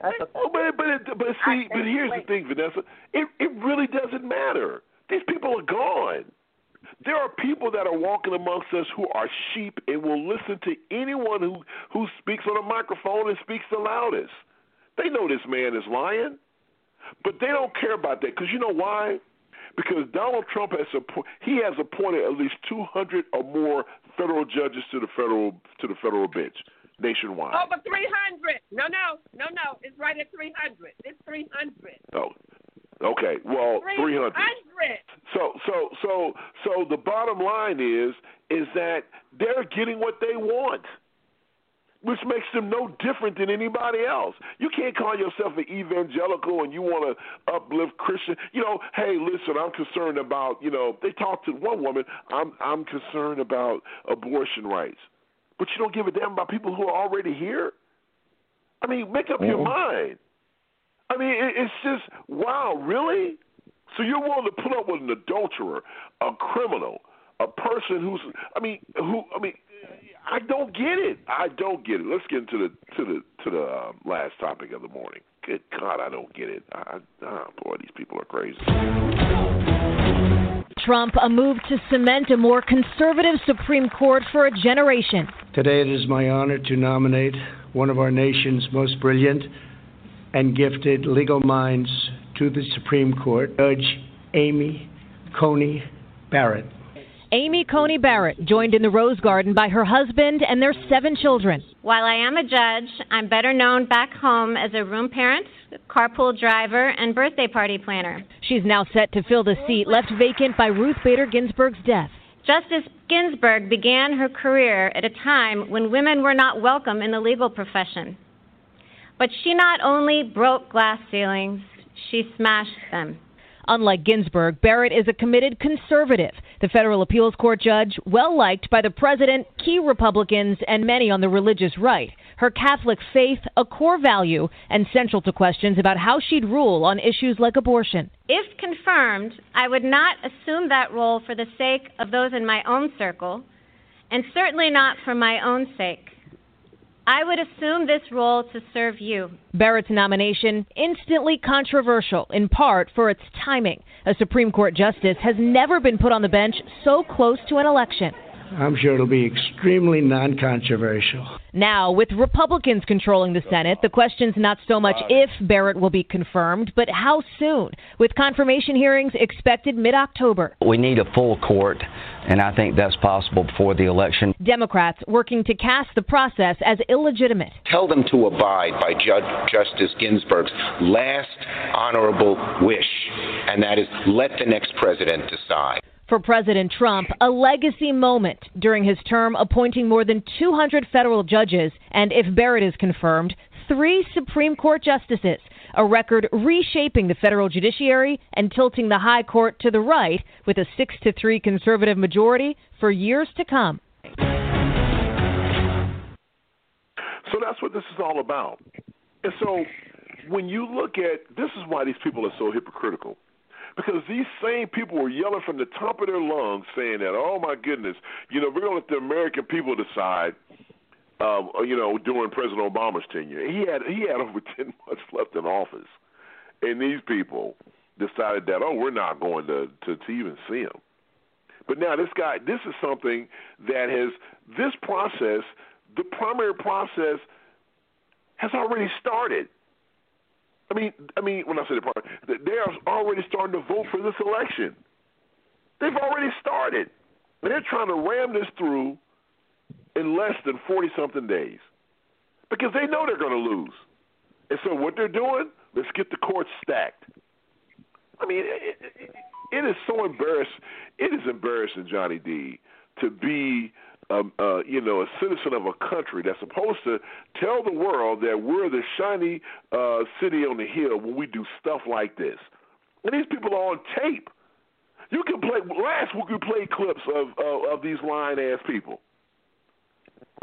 that's okay. Oh, but but it, but see, but here's the thing, Vanessa. It it really doesn't matter. These people are gone. There are people that are walking amongst us who are sheep and will listen to anyone who who speaks on a microphone and speaks the loudest. They know this man is lying, but they don't care about that because you know why? Because Donald Trump has he has appointed at least 200 or more federal judges to the federal to the federal bench nationwide. Over 300. No, no, no, no. It's right at 300. It's 300. Oh, okay. Well, 300. 300. So so so so the bottom line is is that they're getting what they want. Which makes them no different than anybody else. You can't call yourself an evangelical and you want to uplift Christian. You know, hey, listen, I'm concerned about. You know, they talked to one woman. I'm I'm concerned about abortion rights, but you don't give a damn about people who are already here. I mean, make up your Mhm. mind. I mean, it, it's just wow, really? So you're willing to put up with an adulterer, a criminal, a person who's I mean, who I mean, I don't get it. I don't get it. Let's get into the to the to the um, last topic of the morning. Good God, I don't get it. I, oh boy, these people are crazy. Trump, a move to cement a more conservative Supreme Court for a generation. Today it is my honor to nominate one of our nation's most brilliant and gifted legal minds to the Supreme Court, Judge Amy Coney Barrett. Amy Coney Barrett, joined in the Rose Garden by her husband and their seven children. While I am a judge, I'm better known back home as a room parent, carpool driver, and birthday party planner. She's now set to fill the seat left vacant by Ruth Bader Ginsburg's death. Justice Ginsburg began her career at a time when women were not welcome in the legal profession. But she not only broke glass ceilings, she smashed them. Unlike Ginsburg, Barrett is a committed conservative. The federal appeals court judge, well liked by the president, key Republicans, and many on the religious right. Her Catholic faith, a core value, and central to questions about how she'd rule on issues like abortion. If confirmed, I would not assume that role for the sake of those in my own circle, and certainly not for my own sake. I would assume this role to serve you. Barrett's nomination, instantly controversial, in part for its timing. A Supreme Court justice has never been put on the bench so close to an election. I'm sure it'll be extremely non controversial. Now, with Republicans controlling the Senate, the question's not so much if Barrett will be confirmed, but how soon, with confirmation hearings expected mid October. We need a full court, and I think that's possible before the election. Democrats working to cast the process as illegitimate. Tell them to abide by Judge Justice Ginsburg's last honorable wish, and that is let the next president decide. For President Trump, a legacy moment during his term appointing more than 200 federal judges, and if Barrett is confirmed, three Supreme Court justices, a record reshaping the federal judiciary and tilting the high court to the right with a 6 to 3 conservative majority for years to come. So that's what this is all about. And so when you look at this is why these people are so hypocritical. Because these same people were yelling from the top of their lungs saying that, oh my goodness, you know, we're going to let the American people decide, um, you know, during President Obama's tenure. He had he had over 10 months left in office. And these people decided that, oh, we're not going to, to, to even see him. But now this guy, this is something that has, this process, the primary process has already started. I mean, I mean, when I say the part, they are already starting to vote for this election. They've already started, and they're trying to ram this through in less than forty something days because they know they're going to lose. And so what they're doing, let's get the court stacked. I mean, it, it, it is so embarrassing. It is embarrassing, Johnny D, to be um, uh, you know, a citizen of a country that's supposed to tell the world that we're the shiny uh, city on the hill when we do stuff like this. And these people are on tape. You can play. Last week we played clips of uh, of these lying ass people.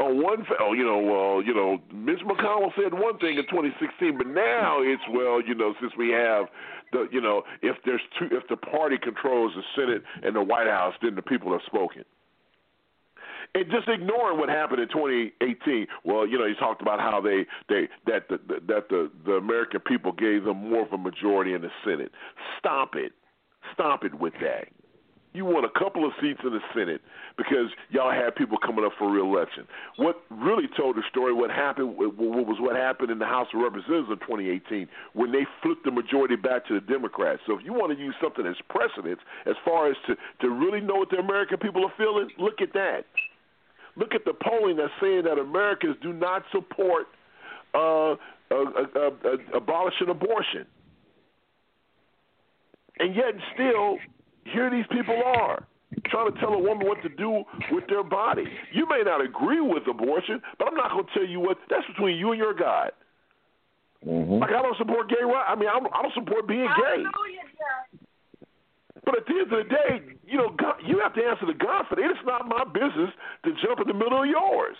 on one, oh, you know, well, you know, Mitch McConnell said one thing in 2016, but now it's well, you know, since we have the, you know, if there's two, if the party controls the Senate and the White House, then the people have spoken. And just ignoring what happened in 2018. Well, you know, he talked about how they they that the that the the American people gave them more of a majority in the Senate. Stop it, stop it with that. You won a couple of seats in the Senate because y'all had people coming up for reelection. What really told the story, what happened, what was what happened in the House of Representatives in 2018 when they flipped the majority back to the Democrats. So if you want to use something as precedent, as far as to to really know what the American people are feeling, look at that. Look at the polling that's saying that Americans do not support uh, uh, uh, uh abolishing abortion. And yet, still, here these people are trying to tell a woman what to do with their body. You may not agree with abortion, but I'm not going to tell you what. That's between you and your God. Mm-hmm. Like I don't support gay rights. I mean, I don't, I don't support being gay. But at the end of the day, you know, God, you have to answer to God for that. It's not my business to jump in the middle of yours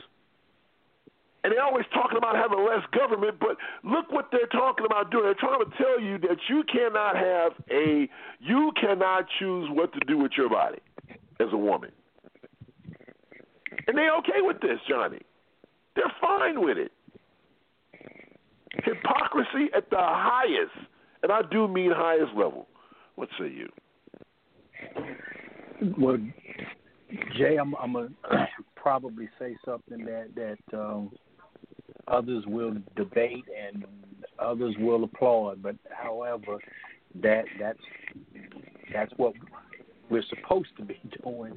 and they're always talking about having less government, but look what they're talking about doing. They're trying to tell you that you cannot have a, you cannot choose what to do with your body as a woman. And they're okay with this, Johnny. They're fine with it. Hypocrisy at the highest, and I do mean highest level. What say you? Well, Jay, I'm, I'm gonna probably say something that that um, others will debate and others will applaud. But however, that that's that's what we're supposed to be doing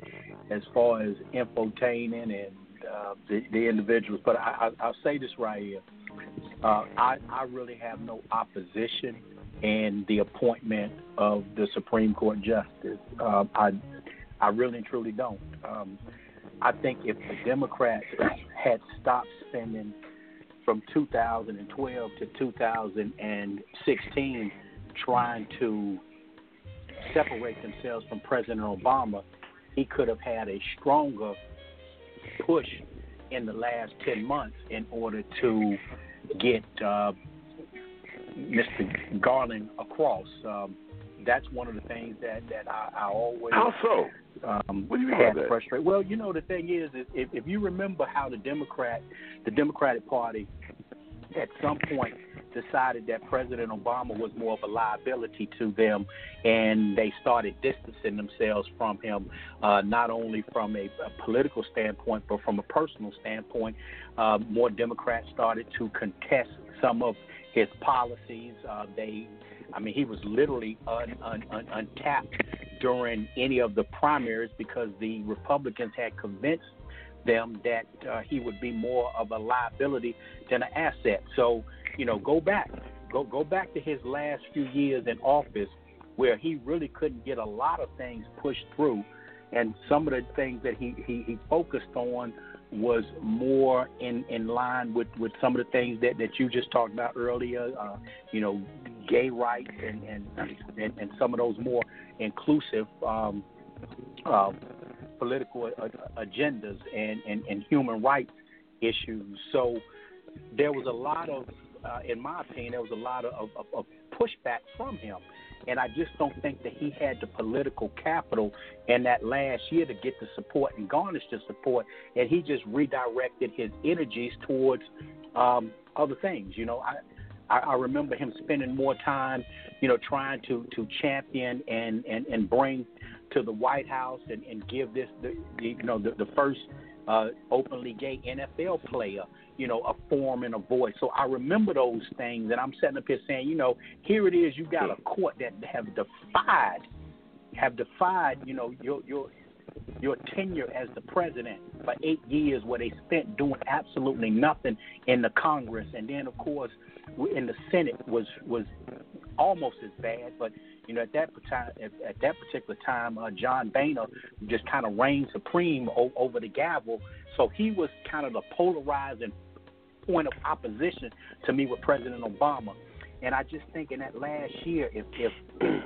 as far as infotaining and uh, the, the individuals. But I, I, I'll say this right here: uh, I I really have no opposition in the appointment of the Supreme Court justice. Uh, I I really and truly don't. Um, I think if the Democrats had stopped spending from 2012 to 2016 trying to separate themselves from President Obama, he could have had a stronger push in the last 10 months in order to get uh, Mr. Garland across. Um, that's one of the things that that I, I always how so um, what do you mean by that? frustrate. Well, you know the thing is, is if, if you remember how the Democrat, the Democratic Party, at some point decided that President Obama was more of a liability to them, and they started distancing themselves from him, uh, not only from a, a political standpoint, but from a personal standpoint. Uh, more Democrats started to contest some of his policies. Uh, they I mean, he was literally un, un, un, untapped during any of the primaries because the Republicans had convinced them that uh, he would be more of a liability than an asset. So, you know, go back, go go back to his last few years in office, where he really couldn't get a lot of things pushed through, and some of the things that he he, he focused on was more in in line with with some of the things that that you just talked about earlier. Uh, you know, gay rights and and and, and some of those more inclusive. Um, uh, political agendas and, and, and human rights issues. So there was a lot of, uh, in my opinion, there was a lot of, of, of pushback from him. And I just don't think that he had the political capital in that last year to get the support and garnish the support. And he just redirected his energies towards um, other things. You know, I, I, remember him spending more time, you know, trying to to champion and and and bring to the White House and, and give this the, the you know the, the first uh, openly gay NFL player, you know, a form and a voice. So I remember those things, and I'm sitting up here saying, you know, here it is. You got a court that have defied, have defied, you know, your your your tenure as the president for eight years, where they spent doing absolutely nothing in the Congress, and then of course in the Senate was was almost as bad, but you know, at that time, at, at that particular time, uh, John Boehner just kind of reigned supreme o- over the gavel. So he was kind of the polarizing point of opposition to me with President Obama. And I just think in that last year, if if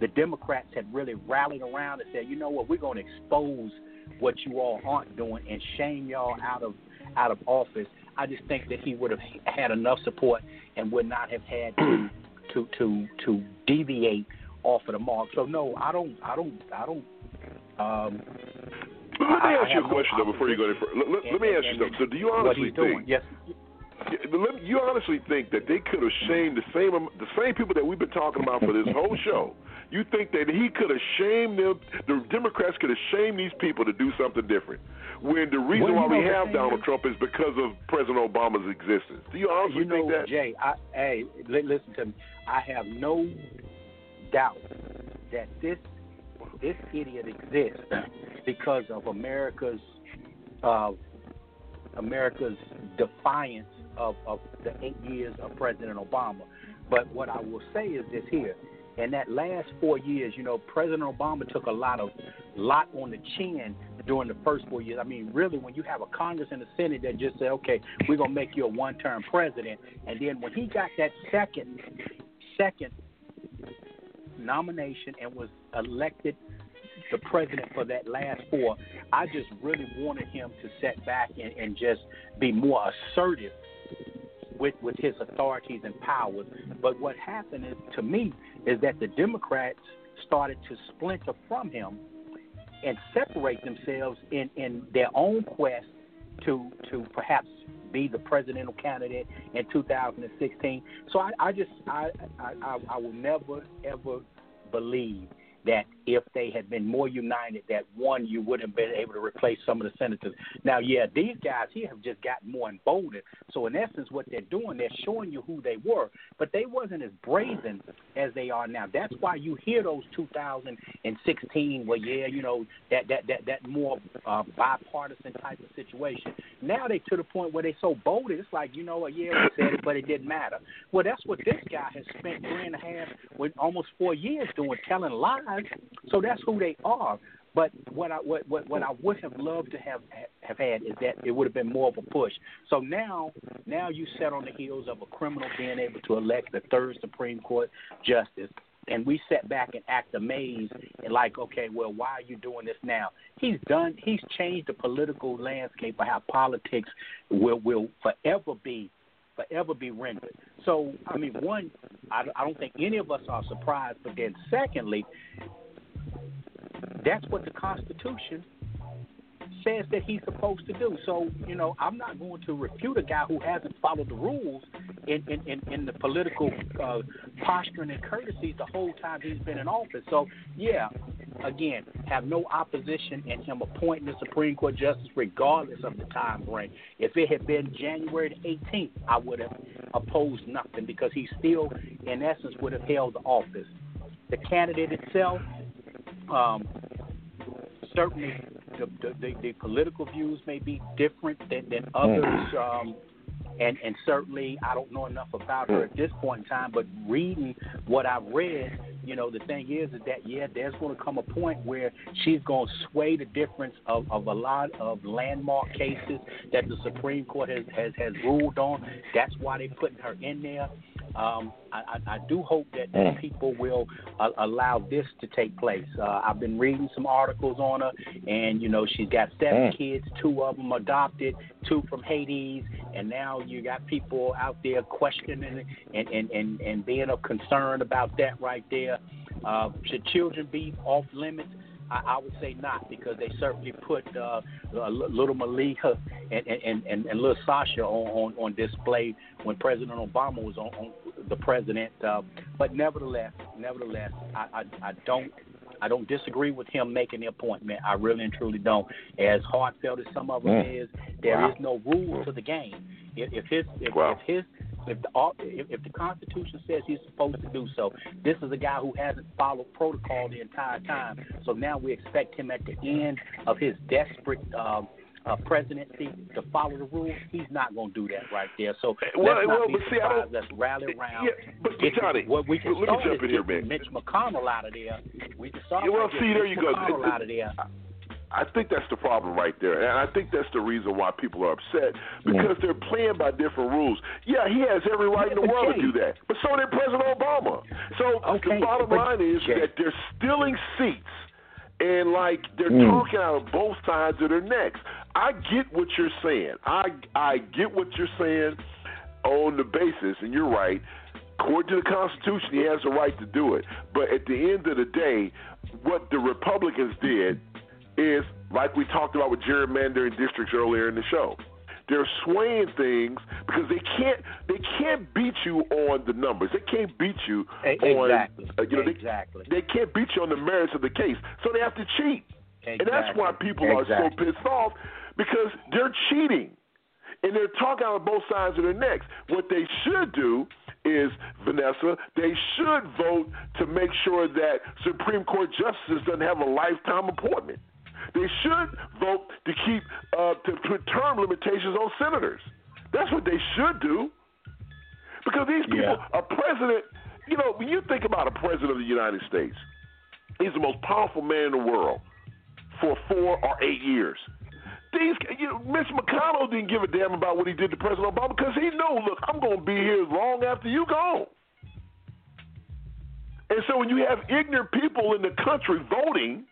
the Democrats had really rallied around and said, you know what, we're going to expose what you all aren't doing and shame y'all out of out of office. I just think that he would have had enough support and would not have had to to to to deviate off of the mark. So no, I don't, I don't, I don't. Um, Let me I- ask you a question though before you go any further. Let, let- let me ask you something. So, do you honestly think? Yes. You honestly think that they could have shamed the same the same people that we've been talking about for this whole show? You think that he could have shamed them? The Democrats could have shamed these people to do something different. When the reason Well, why we have Donald is- Trump is because of President Obama's existence. Do you honestly you know, think that? Jay, I, hey, listen to me. I have no doubt that this this idiot exists because of America's uh, America's defiance of, of the eight years of President Obama. But what I will say is this here. In that last four years, you know, President Obama took a lot of lot on the chin during the first four years. I mean, really, when you have a Congress and a Senate that just say, "Okay, we're gonna make you a one-term president," and then when he got that second, second nomination and was elected the president for that last four, I just really wanted him to set back and, and just be more assertive with with his authorities and powers. But what happened is, to me, is that the Democrats started to splinter from him and separate themselves in in their own quest to to perhaps be the presidential candidate in 2016. So I, I just I, I I will never ever believe that if they had been more united, that one you would have been able to replace some of the senators. Now, yeah, these guys here have just gotten more emboldened. So in essence, what they're doing, they're showing you who they were, but they wasn't as brazen as they are now. That's why you hear those 2016, well, yeah, you know that that that that more uh, bipartisan type of situation. Now they to the point where they so bold, it's like you know what, yeah, we said it, but it didn't matter. Well, that's what this guy has spent three and a half, with almost four years doing, telling lies. So that's who they are. But what I what, what what I would have loved to have have had is that it would have been more of a push. So now now you set on the heels of a criminal being able to elect the third Supreme Court justice. And we sat back and act amazed and like, okay, well, why are you doing this now? He's done. He's changed the political landscape of how politics will will forever be forever be rendered. So, I mean, one, I, I don't think any of us are surprised, but then secondly, that's what the Constitution says that he's supposed to do. So, you know, I'm not going to refute a guy who hasn't followed the rules in, in, in, in the political uh, posturing and courtesies the whole time he's been in office. So, yeah, again, have no opposition in him appointing the Supreme Court justice regardless of the time frame. If it had been January the 18th, I would have opposed nothing because he still, in essence, would have held the office. The candidate itself, um, certainly the, the, the, political views may be different than, than others. Um, and, and certainly, I don't know enough about her at this point in time, but reading what I've read, you know, the thing is, is that, yeah, there's going to come a point where she's going to sway the difference of, of a lot of landmark cases that the Supreme Court has, has, has ruled on. That's why they're putting her in there. Um, I, I, I do hope that, that people will uh, allow this to take place. Uh, I've been reading some articles on her, and you know she's got seven Mm. kids, two of them adopted, two from Haiti, and now you got people out there questioning and and and, and being of concern about that right there. Uh, should children be off limits? I, I would say not because they certainly put uh, uh, little Malika and, and, and, and little Sasha on, on, on display when President Obama was on, on the president. Uh, but nevertheless, nevertheless, I, I, I don't I don't disagree with him making the appointment. I really and truly don't. As heartfelt as some of them Mm. is, there Wow. is no rule to the game. If, if his if, Wow. if his if the if, if the Constitution says he's supposed to do so, this is a guy who hasn't followed protocol the entire time. So now we expect him at the end of his desperate. Um, uh, presidency to follow the rules, he's not going to do that right there. So Well, let's not well, be see, surprised. Let's rally around. Yeah, but Get Johnny, what we can let me jump in here, man. Mitch McConnell out of there. We can start. Yeah, well, see, there Mitch you go. McConnell It- out of there. I think that's the problem right there, and I think that's the reason why people are upset because they're playing by different rules. Yeah, he has every right in the Yeah, world to do that, but so did President Obama. So Okay, the bottom but line is that they're stealing seats, and like they're Mm. talking out of both sides of their necks. I get what you're saying. I I get what you're saying on the basis, and you're right. According to the Constitution, he has the right to do it. But at the end of the day, what the Republicans did is, like we talked about with gerrymandering districts earlier in the show, they're swaying things because they can't they can't beat you on the numbers. They can't beat you on Exactly. uh, you know Exactly. they, they can't beat you on the merits of the case. So they have to cheat. And that's why people are so pissed off because they're cheating. And they're talking out of both sides of their necks. What they should do is, Vanessa, they should vote to make sure that Supreme Court justices doesn't have a lifetime appointment. They should vote to keep uh, to put term limitations on senators. That's what they should do. Because these people, a president, you know, when you think about a president of the United States, he's the most powerful man in the world for four or eight years. These, you know, Mitch McConnell didn't give a damn about what he did to President Obama because he knew, look, I'm going to be here long after you go. And so when you have ignorant people in the country voting,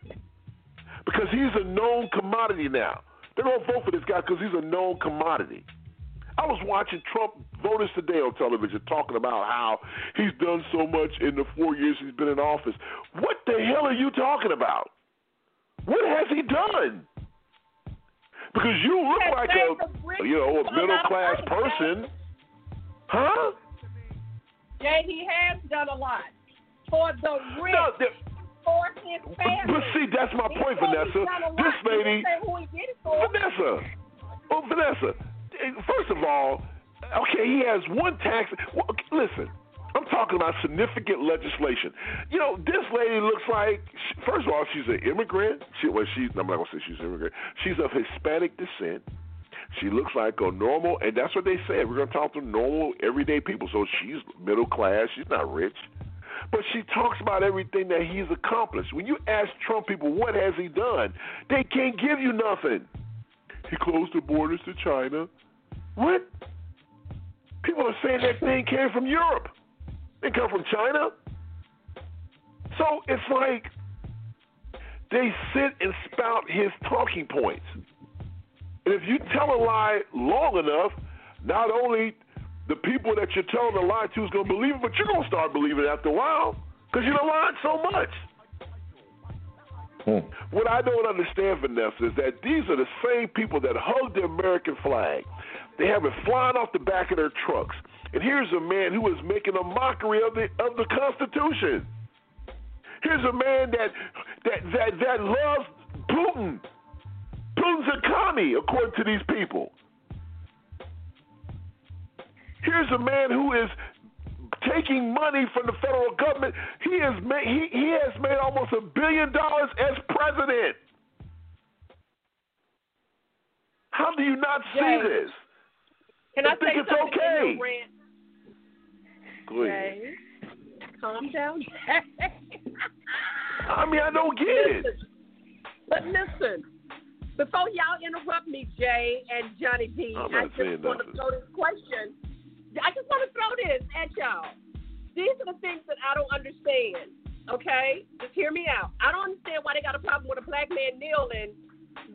because he's a known commodity now, they're going to vote for this guy because he's a known commodity. I was watching Trump voters today on television talking about how he's done so much in the four years he's been in office. What the hell are you talking about? What has he done? Because you look like a you know a middle class person, huh? Jay, he has done a lot for the rich, No, the- for his family. But see, that's my He point, Vanessa. done a lot. This lady, say who he did it for. Vanessa. Oh, Vanessa. First of all, okay, he has one tax. Well, okay, listen, I'm talking about significant legislation. You know, this lady looks like. First of all, she's an immigrant. She, well, she's. I'm not gonna say she's an immigrant. She's of Hispanic descent. She looks like a normal, and that's what they said. We're gonna talk to normal, everyday people. So she's middle class. She's not rich. But she talks about everything that he's accomplished. When you ask Trump people what has he done, they can't give you nothing. He closed the borders to China. What? People are saying that thing came from Europe. They come from China. So it's like they sit and spout his talking points. And if you tell a lie long enough, not only the people that you're telling the lie to is going to believe it, but you're going to start believing it after a while because you done lied so much. Hmm. What I don't understand, Vanessa, is that these are the same people that hug the American flag. They have it flying off the back of their trucks. And here's a man who is making a mockery of the of the Constitution. Here's a man that that that, that loves Putin. Putin's a commie, according to these people. Here's a man who is taking money from the federal government. He has made he, he has made almost a billion dollars as president. How do you not see Jay, this? Can I I, think say it's okay. Go ahead. Jay, calm down. I mean, I don't get it. But listen, before y'all interrupt me, Jay and Johnny I'm I just want to throw this question. I just want to throw this at y'all. These are the things that I don't understand. Okay, just hear me out. I don't understand why they got a problem with a black man kneeling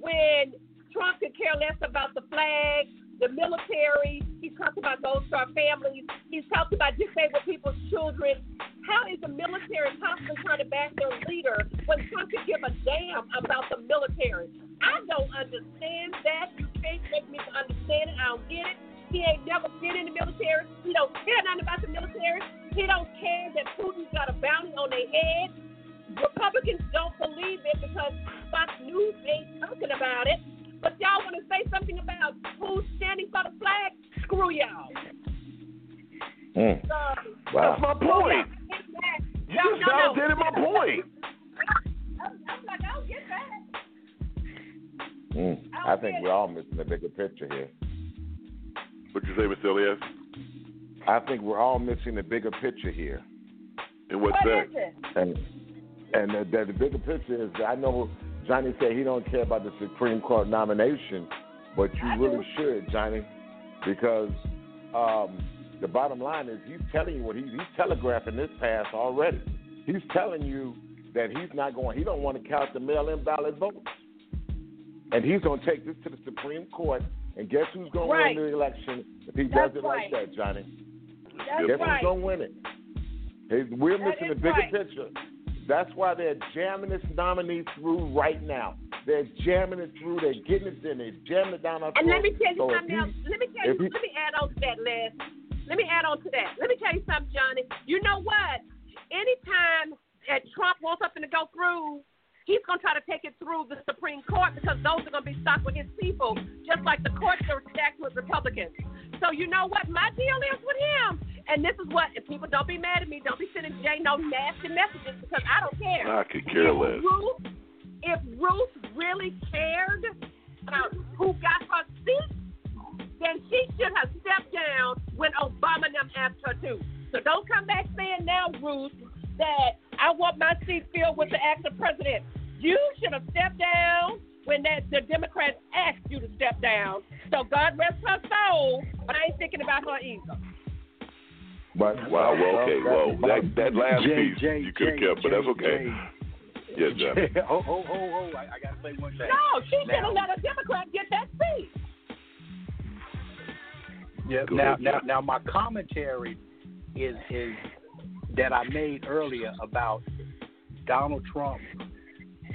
when Trump could care less about the flag, the military. He's talked about Gold Star families. He's talked about disabled people's children. How is the military constantly trying to back their leader when Trump could give a damn about the military? I don't understand that. You can't make me understand it. I don't get it. He ain't never been in the military. He don't care nothing about the military. He don't care that Putin's got a bounty on their head. Republicans don't believe it because Fox News ain't talking about it. But y'all want to say something about who's standing for the flag? Screw y'all. Mm. So, That's my point. You No, just no, no. validated my point. I'm, I'm like, I don't get that. Mm. I think we're all missing the bigger picture here. What you say, Mr. Elias? I think we're all missing the bigger picture here. And what's What that? is it? And and the, the, the bigger picture is that I know Johnny said he don't care about the Supreme Court nomination, but you really should, Johnny, because um, the bottom line is he's telling you what he, he's telegraphing this pass already. He's telling you that he's not going. He don't want to count the mail-in ballot votes. And he's going to take this to the Supreme Court. And guess who's going Right. to win the election if he That's does it right. like that, Johnny? That's guess right. who's going to win it? Hey, We're That missing the bigger picture. That's why they're jamming this nominee through right now. They're jamming it through. They're getting it in. They're jamming it down our And let me tell you So something else. Let me tell you. he- Let me add on to that, Les. Let me add on to that. Let me tell you something, Johnny. You know what? Anytime that Trump wants something to go through, he's going to try to take it through the Supreme Court because those are going to be stuck with his people, just like the courts are stacked with Republicans. So you know what my deal is with him? And this is what, if people don't be mad at me, don't be sending Jay no nasty messages because I don't care. I could care If less. Ruth, if Ruth really cared about who got her seat, then she should have stepped down when Obama them asked her to. So don't come back saying now, Ruth, that I want my seat filled with the acting president. You should have stepped down when that the Democrats asked you to step down. So God rest her soul, but I ain't thinking about her either. But Wow. Well, okay. Well, that that last Jay, piece Jay, you could have Jay, but that's Jay, okay. Yeah, Johnny. oh, oh, oh, oh! I, I gotta say one thing. No, she should Now- have let a Democrat get that seat. Yeah. Go now, ahead, now, now, my commentary is is that I made earlier about Donald Trump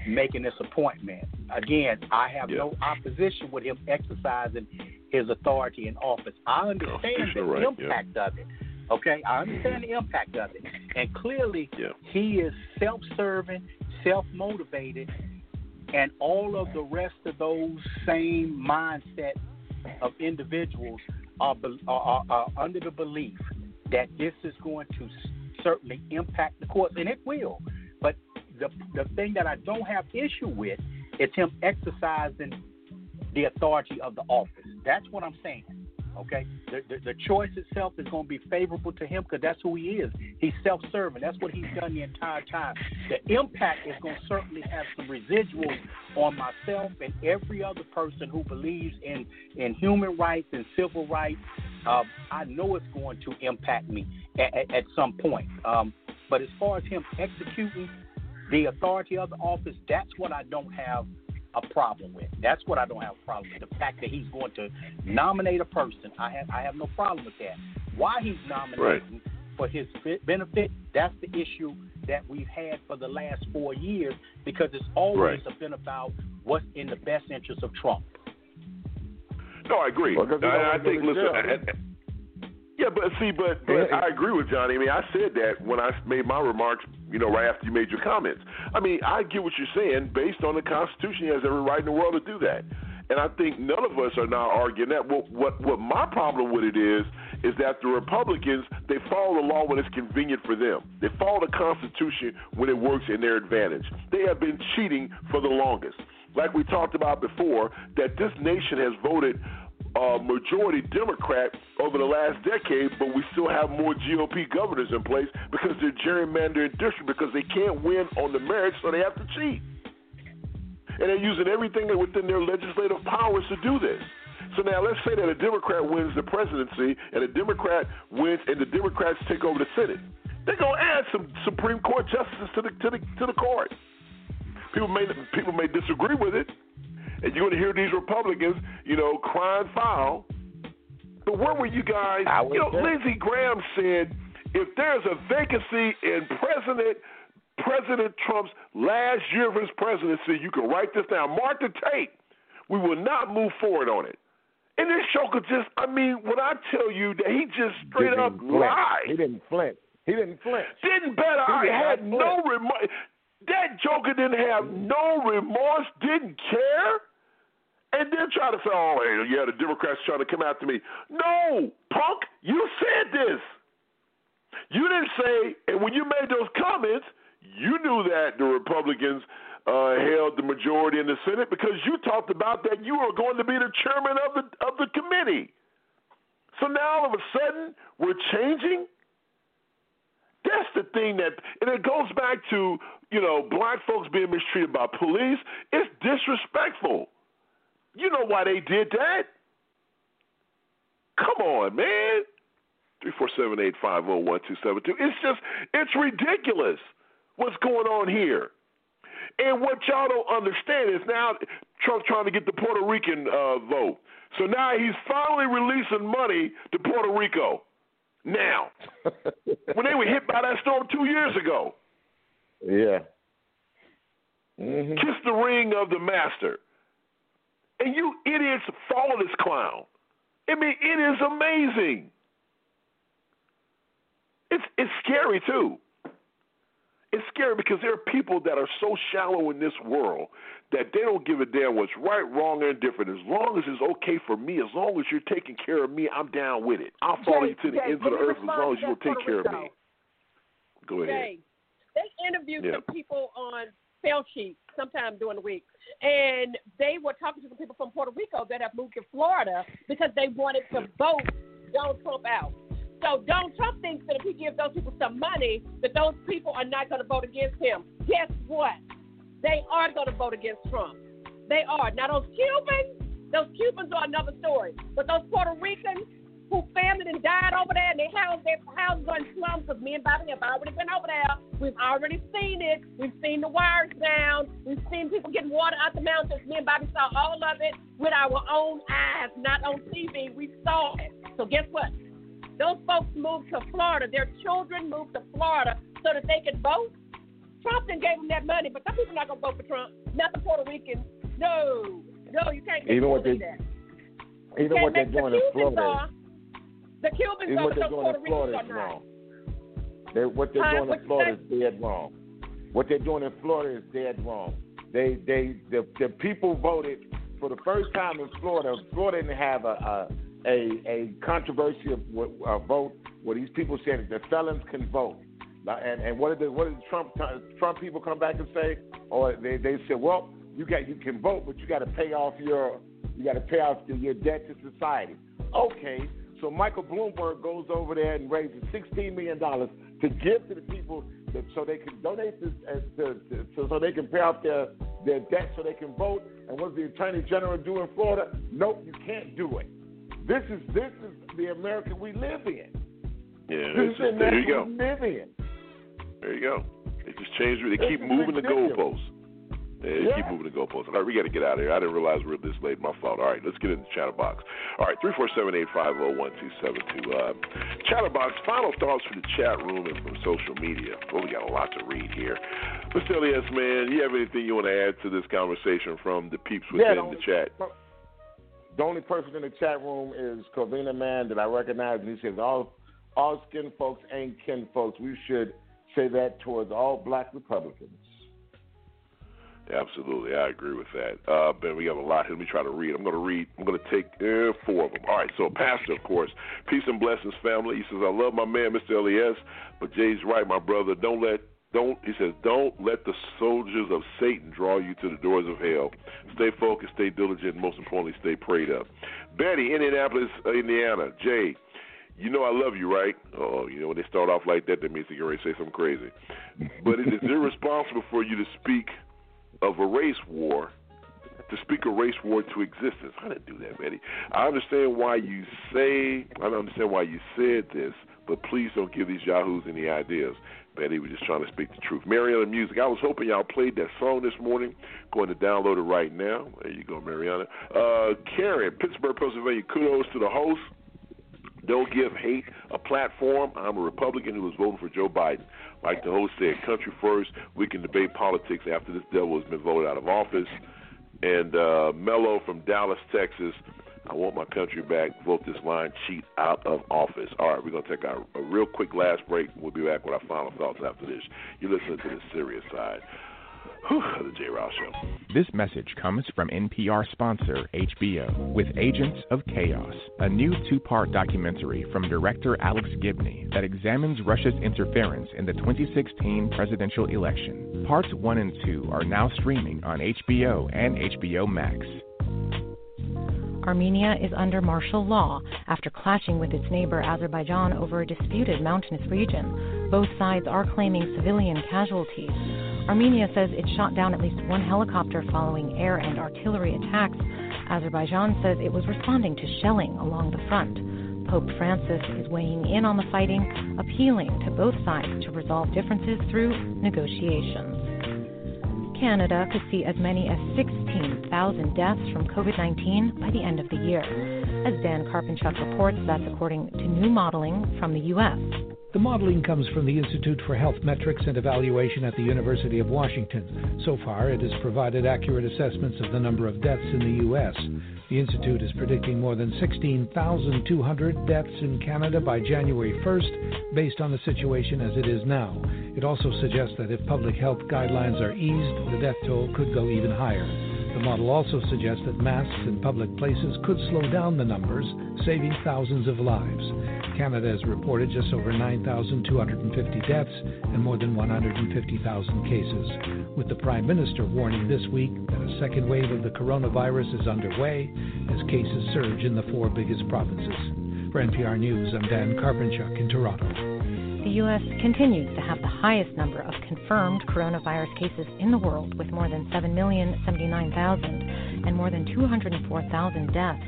making this appointment. Again, I have Yeah. no opposition with him exercising his authority in office. I understand the right, yeah. impact of it. Okay, I mm-hmm. understand the impact of it, and clearly Yeah. he is self-serving, self-motivated, and all of the rest of those same mindset of individuals are, are, are under the belief that this is going to certainly impact the courts, and it will. The the thing that I don't have issue with is him exercising the authority of the office. That's what I'm saying. Okay, the the, the choice itself is going to be favorable to him because that's who he is. He's self-serving. That's what he's done the entire time. The impact is going to certainly have some residuals on myself and every other person who believes in in human rights and civil rights. Uh, I know it's going to impact me at, at, at some point. Um, but as far as him executing the authority of the office, that's what I don't have a problem with. That's what I don't have a problem with. The fact that he's going to nominate a person, I have I have no problem with that. Why he's nominating for his benefit, that's the issue that we've had for the last four years because it's always been about what's in the best interest of Trump. No, I agree. Well, 'cause he I, I think, listen, jail. I- I- yeah, but see, but, but I agree with Johnny. I mean, I said that when I made my remarks, you know, right after you made your comments. I mean, I get what you're saying. Based on the Constitution, he has every right in the world to do that. And I think none of us are now arguing that. What what what my problem with it is is that the Republicans they follow the law when it's convenient for them. They follow the Constitution when it works in their advantage. They have been cheating for the longest. Like we talked about before, that this nation has voted uh, majority Democrat over the last decade, but we still have more GOP governors in place because they're gerrymandering districts because they can't win on the merits, so they have to cheat. And they're using everything within their legislative powers to do this. So now let's say that a Democrat wins the presidency and a Democrat wins and the Democrats take over the Senate. They're gonna add some Supreme Court justices to the to the to the court. People may people may disagree with it, and you're gonna hear these Republicans, you know, crying foul. But where were you guys? I You know, there. Lindsey Graham said if there's a vacancy in President President Trump's last year of his presidency, you can write this down. Mark the tape. We will not move forward on it. And this joker just, I mean, when I tell you that he just straight Didn't up flinch. lied. He didn't flinch. He didn't flinch. Didn't better. He I had no remorse. That joker didn't have no remorse, didn't care, and then try to say, "Oh, yeah, the Democrats trying to come after me." No, punk, you said this. You didn't say, and when you made those comments, you knew that the Republicans uh, held the majority in the Senate because you talked about that you were going to be the chairman of the of the committee. So now all of a sudden we're changing. That's the thing that, and it goes back to you know black folks being mistreated by police. It's disrespectful. You know why they did that? Come on, man. Three four seven eight five zero one two seven two. It's just it's ridiculous what's going on here. And what y'all don't understand is now Trump's trying to get the Puerto Rican uh, vote. So now he's finally releasing money to Puerto Rico. Now, when they were hit by that storm two years ago. Yeah. Mm-hmm. Kiss the ring of the master. And you idiots follow this clown. I mean, it is amazing. It's it's scary too. It's scary because there are people that are so shallow in this world that they don't give a damn what's right, wrong, or indifferent. As long as it's okay for me, as long as you're taking care of me, I'm down with it. I'll follow Jay, you to the Jay, ends of the earth as long as you'll take care of me. Go ahead. Jay, they interviewed Yeah. some people on Spell Sheet sometime during the week, and they were talking to some people from Puerto Rico that have moved to Florida because they wanted to vote Donald Trump out. So Donald Trump thinks that if he gives those people some money, that those people are not going to vote against him. Guess what? They are going to vote against Trump. They are. Now those Cubans, those Cubans are another story. But those Puerto Ricans who family and died over there and they housed their houses on slums because me and Bobby have already been over there. We've already seen it. We've seen the wires down. We've seen people getting water out the mountains. Me and Bobby saw all of it with our own eyes, not on TV. We saw it. So guess what? Those folks moved to Florida. Their children moved to Florida so that they could vote. Trump then gave them that money, but some people are not gonna vote for Trump. Not the Puerto Ricans. No, no, you can't. Even what they- that. Even what they're doing in Florida. are. The Cubans Even what they're doing Puerto Ricans Florida are is not. wrong. They, what they're Huh? doing in Florida is dead wrong. What they're doing in Florida is dead wrong. They, they, the, the people voted for the first time in Florida. Florida didn't have a a, a, a controversial uh, vote where these people said that the felons can vote. And, and what did the, what did Trump Trump people come back and say? Or they, they said, well, you got you can vote, but you got to pay off your you got to pay off your, your debt to society. Okay, so Michael Bloomberg goes over there and raises sixteen million dollars to give to the people that, so they can donate this uh, to, to, so, so they can pay off their their debt so they can vote. And what does the Attorney General do in Florida? Nope, you can't do it. This is this is the America we live in. Yeah, This is the just, there you America go. we live in. There you go. They just changed. They This keep moving the goalposts. Yeah, keep moving the goalposts. All right, we got to get out of here. I didn't realize we were this late. My fault. All right, let's get in the chatterbox. All right, three four seven eight five zero one two seven two. Uh, chatterbox. Final thoughts from the chat room and from social media. Well, we got a lot to read here. Mr. Elias, man, you have anything you want to add to this conversation from the peeps Yeah, within the the chat? The only person in the chat room is Covina Man that I recognize, and he says all all skin folks ain't kin folks. We should say that towards all black Republicans. Absolutely, I agree with that. Uh, Ben, we have a lot here. Let me try to read. I'm going to read. I'm going to take uh, four of them. All right. So, Pastor, of course, peace and blessings, family. He says, "I love my man, Mr. Les, but Jay's right, my brother. Don't let don't." He says, "Don't let the soldiers of Satan draw you to the doors of hell. Stay focused, stay diligent, and most importantly, stay prayed up." Betty, Indianapolis, uh, Indiana. Jay, you know I love you, right? Oh, you know when they start off like that, that means they're ready to say something crazy. But it is irresponsible for you to speak of a race war, to speak a race war to existence. I didn't do that, Betty. I understand why you say, I don't understand why you said this, but please don't give these yahoos any ideas. Betty was just trying to speak the truth. Mariana Music, I was hoping y'all played that song this morning. Going to download it right now. There you go, Mariana. Uh, Karen, Pittsburgh, Pennsylvania, kudos to the host. Don't give hate a platform. I'm a Republican who was voting for Joe Biden. Like the host said, country first. We can debate politics after this devil has been voted out of office. And uh, Mello from Dallas, Texas. I want my country back. Vote this line cheat out of office. All right, we're going to take our, a real quick last break. We'll be back with our final thoughts after this. You're listening to the serious side. Whew, the J. Rouse Show. This message comes from NPR sponsor HBO with Agents of Chaos, a new two part documentary from director Alex Gibney that examines Russia's interference in the 2016 presidential election. Parts 1 and 2 are now streaming on HBO and HBO Max. Armenia is under martial law after clashing with its neighbor Azerbaijan over a disputed mountainous region. Both sides are claiming civilian casualties. Armenia says it shot down at least one helicopter following air and artillery attacks. Azerbaijan says it was responding to shelling along the front. Pope Francis is weighing in on the fighting, appealing to both sides to resolve differences through negotiations. Canada could see as many as 16,000 deaths from COVID 19 by the end of the year. As Dan Karpenchuk reports, that's according to new modeling from the U.S. The modeling comes from the Institute for Health Metrics and Evaluation at the University of Washington. So far, it has provided accurate assessments of the number of deaths in the U.S. The Institute is predicting more than 16,200 deaths in Canada by January 1st, based on the situation as it is now. It also suggests that if public health guidelines are eased, the death toll could go even higher. The model also suggests that masks in public places could slow down the numbers, saving thousands of lives. Canada has reported just over 9,250 deaths and more than 150,000 cases, with the Prime Minister warning this week that a second wave of the coronavirus is underway as cases surge in the four biggest provinces. For NPR News, I'm Dan Karpenchuk in Toronto. The U.S. continues to have the highest number of confirmed coronavirus cases in the world, with more than 7,079,000 and more than 204,000 deaths.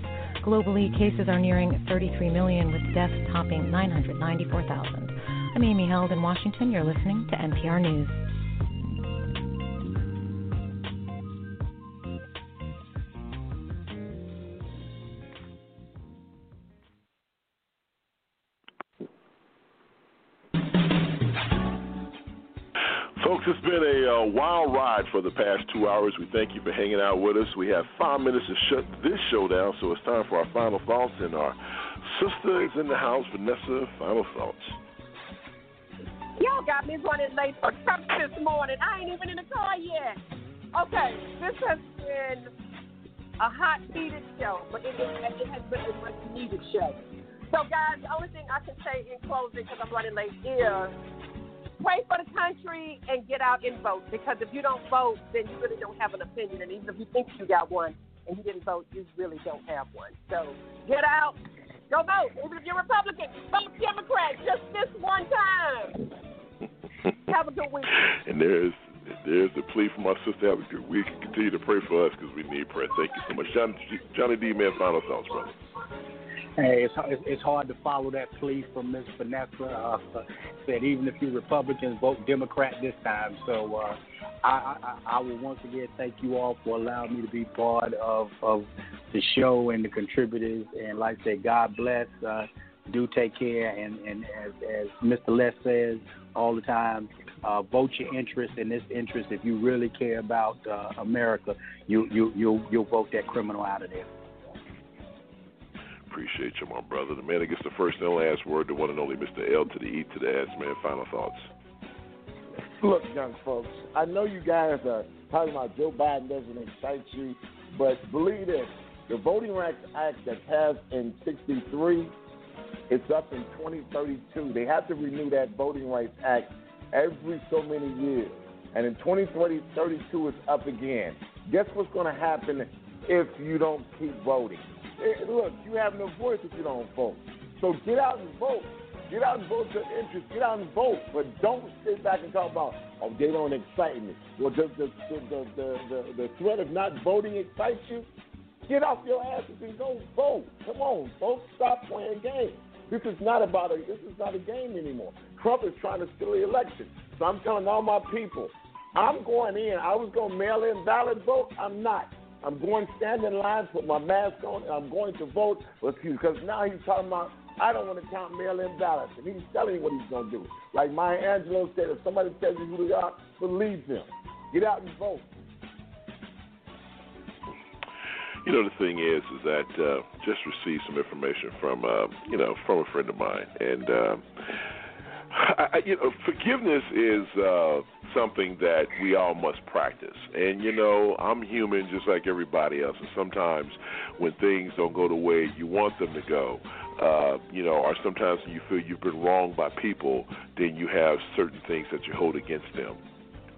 Globally, cases are nearing 33 million, with deaths topping 994,000. I'm Amy Held in Washington. You're listening to NPR News. Folks, it's been a uh, wild ride for the past two hours. We thank you for hanging out with us. We have five minutes to shut this show down, so it's time for our final thoughts. And our sister is in the house, Vanessa. Final thoughts. Y'all got me running late for church this morning. I ain't even in the car yet. Okay, this has been a hot heated show, but it, it, it has been a much needed show. So, guys, the only thing I can say in closing, because I'm running late, is pray for the country and get out and vote. Because if you don't vote, then you really don't have an opinion. And even if you think you got one and you didn't vote, you really don't have one. So get out, go vote. Even if you're Republican, vote Democrat just this one time. have a good week. And there's there's the plea for my sister. Have a good week. Continue to pray for us because we need prayer. Thank you so much. Johnny, Johnny D. Man, final thoughts, brother. Hey, it's it's hard to follow that plea from Ms. Vanessa. Uh, said even if you Republicans vote Democrat this time. So uh, I, I I will once again thank you all for allowing me to be part of of the show and the contributors. And like I said, God bless. Uh, do take care. And and as as Mr. Les says all the time. Uh, vote your interest in this interest. If you really care about uh, America, you you you'll you'll vote that criminal out of there. Appreciate you, my brother. The man that gets the first and last word, the one and only Mr. L to the E to the S, man. Final thoughts. Look, young folks, I know you guys are talking about Joe Biden doesn't excite you, but believe this: the Voting Rights Act that passed in '63, it's up in 2032. They have to renew that Voting Rights Act every so many years, and in 2032 it's up again. Guess what's going to happen if you don't keep voting? Hey, look, you have no voice if you don't vote. So get out and vote. Get out and vote your interest. Get out and vote. But don't sit back and talk about, oh, they don't excite me. Well, the, the, the, the, the, the threat of not voting excites you? Get off your asses and go vote. Come on, folks. Stop playing games. This is not about a this is not a game anymore. Trump is trying to steal the election. So I'm telling all my people, I'm going in. I was going to mail in ballot vote. I'm not. I'm going stand in line, put my mask on, and I'm going to vote Excuse because now he's talking about I don't want to count mail-in ballots, and he's telling you what he's going to do. Like Maya Angelou said, if somebody tells you who they are, believe them. Get out and vote. You know, the thing is, is that uh, just received some information from, uh, you know, from a friend of mine, and uh, I, you know, forgiveness is uh, something that we all must practice. And you know, I'm human just like everybody else, and sometimes when things don't go the way you want them to go, uh, you know, or sometimes when you feel you've been wronged by people, then you have certain things that you hold against them.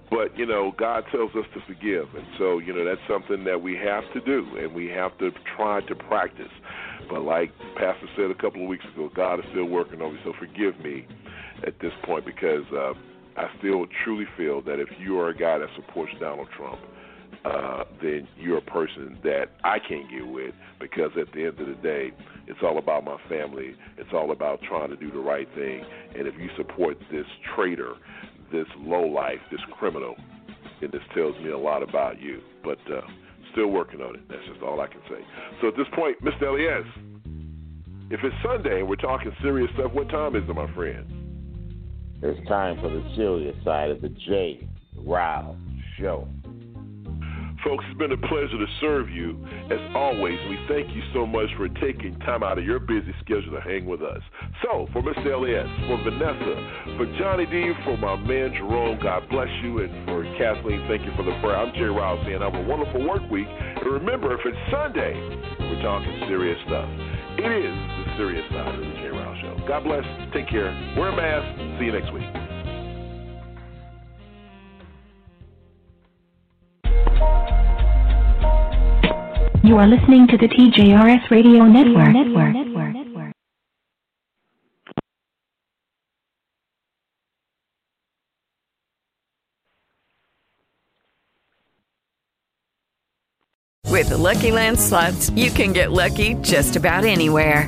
But you know, God tells us to forgive, and so you know that's something that we have to do, and we have to try to practice. But like Pastor said a couple of weeks ago, God is still working on me, so forgive me at this point because uh, I still truly feel that if you are a guy that supports Donald Trump, uh, then you're a person that I can't get with because at the end of the day, it's all about my family. It's all about trying to do the right thing. And if you support this traitor, this low life, this criminal, and this tells me a lot about you. But uh, still working on it. That's just all I can say. So at this point, Mr. Elias, if it's Sunday and we're talking serious stuff, what time is it, my friend? It's time for the serious side of the J. Ryle Show. Folks, it's been a pleasure to serve you. As always, we thank you so much for taking time out of your busy schedule to hang with us. So, for Mr. Elias, for Vanessa, for Johnny D, for my man Jerome, God bless you, and for Kathleen, thank you for the prayer. I'm Jay Ryle saying have a wonderful work week. And remember, if it's Sunday, we're talking serious stuff. It is the serious side of the Ryle Show. God bless. Take care. Wear a mask. See you next week. You are listening to the TJRS Radio Network. Network. With the Lucky Land slots, you can get lucky just about anywhere.